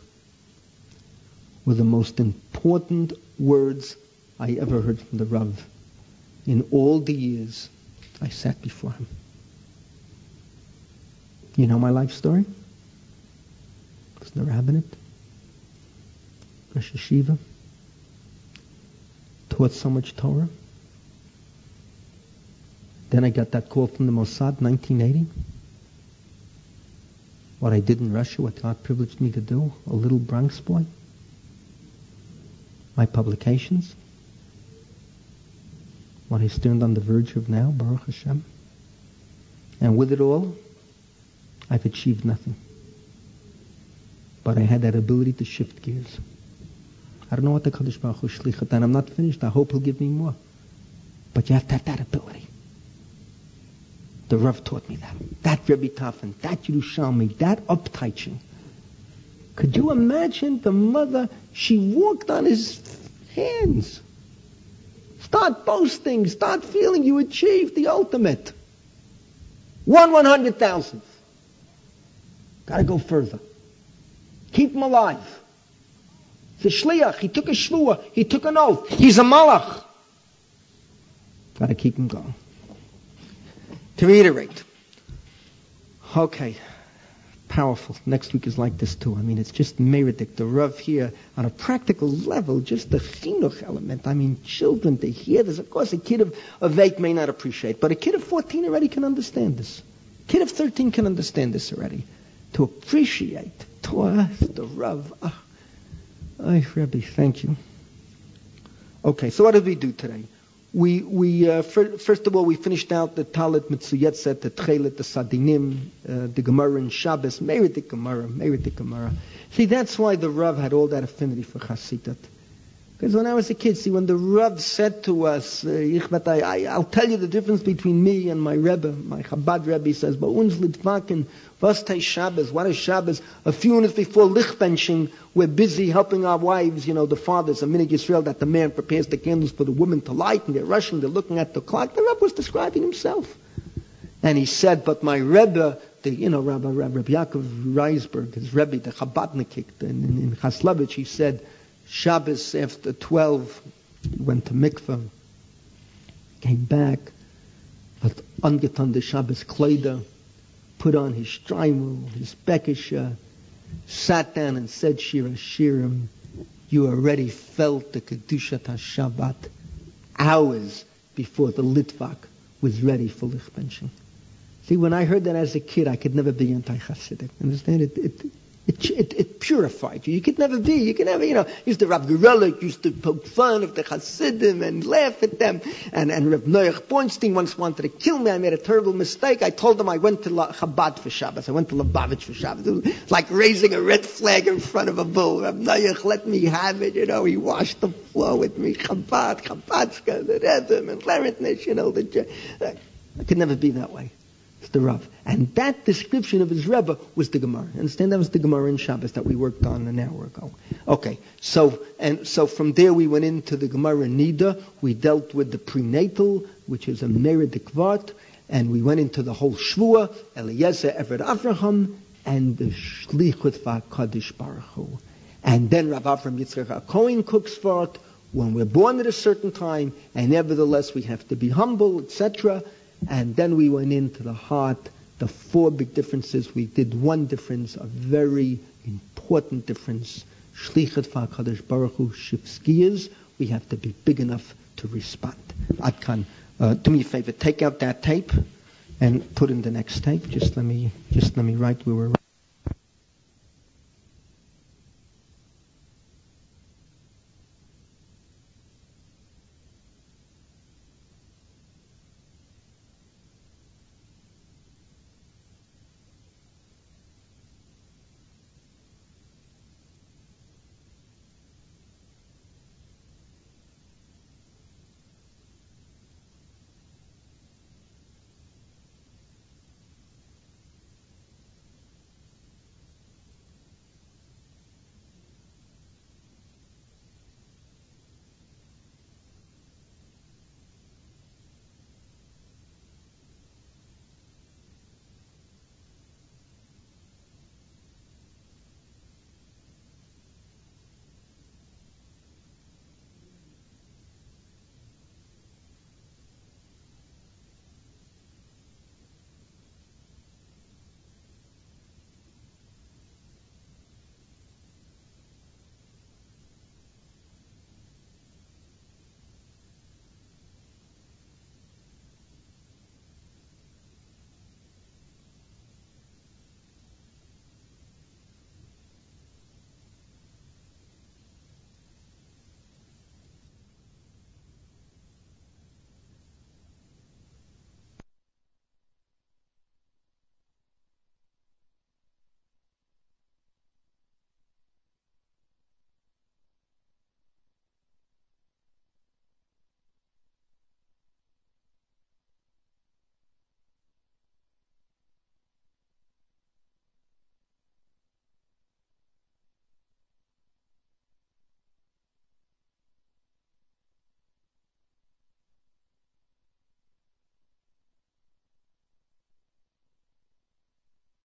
were the most important words I ever heard from the Rav in all the years I sat before him. You know my life story? Was the rabbinate, Rosh Yeshiva, taught so much Torah. Then I got that call from the Mossad, 1980. What I did in Russia, what God privileged me to do, a little Bronx boy. My publications. What I stand on the verge of now, Baruch Hashem. And with it all, I've achieved nothing. But I had that ability to shift gears. I don't know what the Kaddish Baruch Hu shlichat, and I'm not finished. I hope he'll give me more. But you have to have that ability. The Rav taught me that. That Rebbe Tarfon, that Yerushalmi, that upteaching. Could you imagine the mother? She walked on his hands. Start boasting. Start feeling you achieved the ultimate. One one hundred thousandth. Got to go further. Keep him alive. The shliach. He took a shvua. He took an oath. He's a malach. Got to keep him going. To reiterate. Okay. Powerful. Next week is like this too. I mean, it's just meridic. The Rav here on a practical level, just the chinuch element. I mean, children, they hear this. Of course, a kid of, of 8 may not appreciate, but a kid of 14 already can understand this. A kid of 13 can understand this already. To appreciate Torah, the Rav. Ah. Ay, Rabbi, thank you. Okay, so what did we do today? We, we uh, first of all, we finished out the Talit Mitzuyetzet, the Tchelet, the Sadinim, uh, the Gemara and Shabbos, Merit Gemara, Merit Gemara. See, that's why the Rav had all that affinity for Chassidut. Because when I was a kid, see, when the Rav said to us, uh, I, will tell you the difference between me and my Rebbe, my Chabad Rebbe says, but uns litvaken, was Shabbos, what is Shabbos? A few minutes before lichbenching, we're busy helping our wives, you know, the fathers, a minute Israel, that the man prepares the candles for the women to light, and they're rushing, they're looking at the clock. The Rebbe was describing himself. And he said, but my Rebbe, the, you know, Rabbi, Rabbi, Rabbi Yaakov Reisberg, his Rebbe, the Chabadnik, in, in, in Chaslovich, he said, Shabbos after 12, he went to mikveh, came back, but ungetan the Shabbos kleider, put on his shtreimel, his bekisha, sat down and said Shir HaShirim. You already felt the Kedushat HaShabbat hours before the Litvak was ready for Lichbenching. See, when I heard that as a kid, I could never be anti-Hasidic. Understand? It, it, it, it, it, purified you. You could never be. You could never, you know, used to Rav Gorelick used to poke fun of the Hasidim and laugh at them. And, and Rav Noach Bornstein once wanted to kill me. I made a terrible mistake. I told him I went to La, Chabad for Shabbos. I went to Lubavitch for Shabbos. It was like raising a red flag in front of a bull. Rav Noach let me have it. You know, he washed the floor with me. Chabad, Chabadska, the Rebbe, and Larentnish, you know. The, I could never be that way the Rav. And that description of his Rebbe was the Gemara. Understand that was the Gemara in Shabbos that we worked on an hour ago. Okay, so and so from there we went into the Gemara Nida. We dealt with the prenatal, which is a Meredikvat, and we went into the whole Shvua, Eliezer, Eved Avraham, and the Shlichut Kadosh Baruch Hu. And then Rav Avram Yitzchak Cohen cooks for it when we're born at a certain time, and nevertheless we have to be humble, etc. And then we went into the heart, the four big differences. We did one difference, a very important difference. Shlichat Kadosh Baruch Hu Shivskiyas. We have to be big enough to respond. Atkan, uh, do me a favor, take out that tape and put in the next tape. Just let me, just let me write where we're.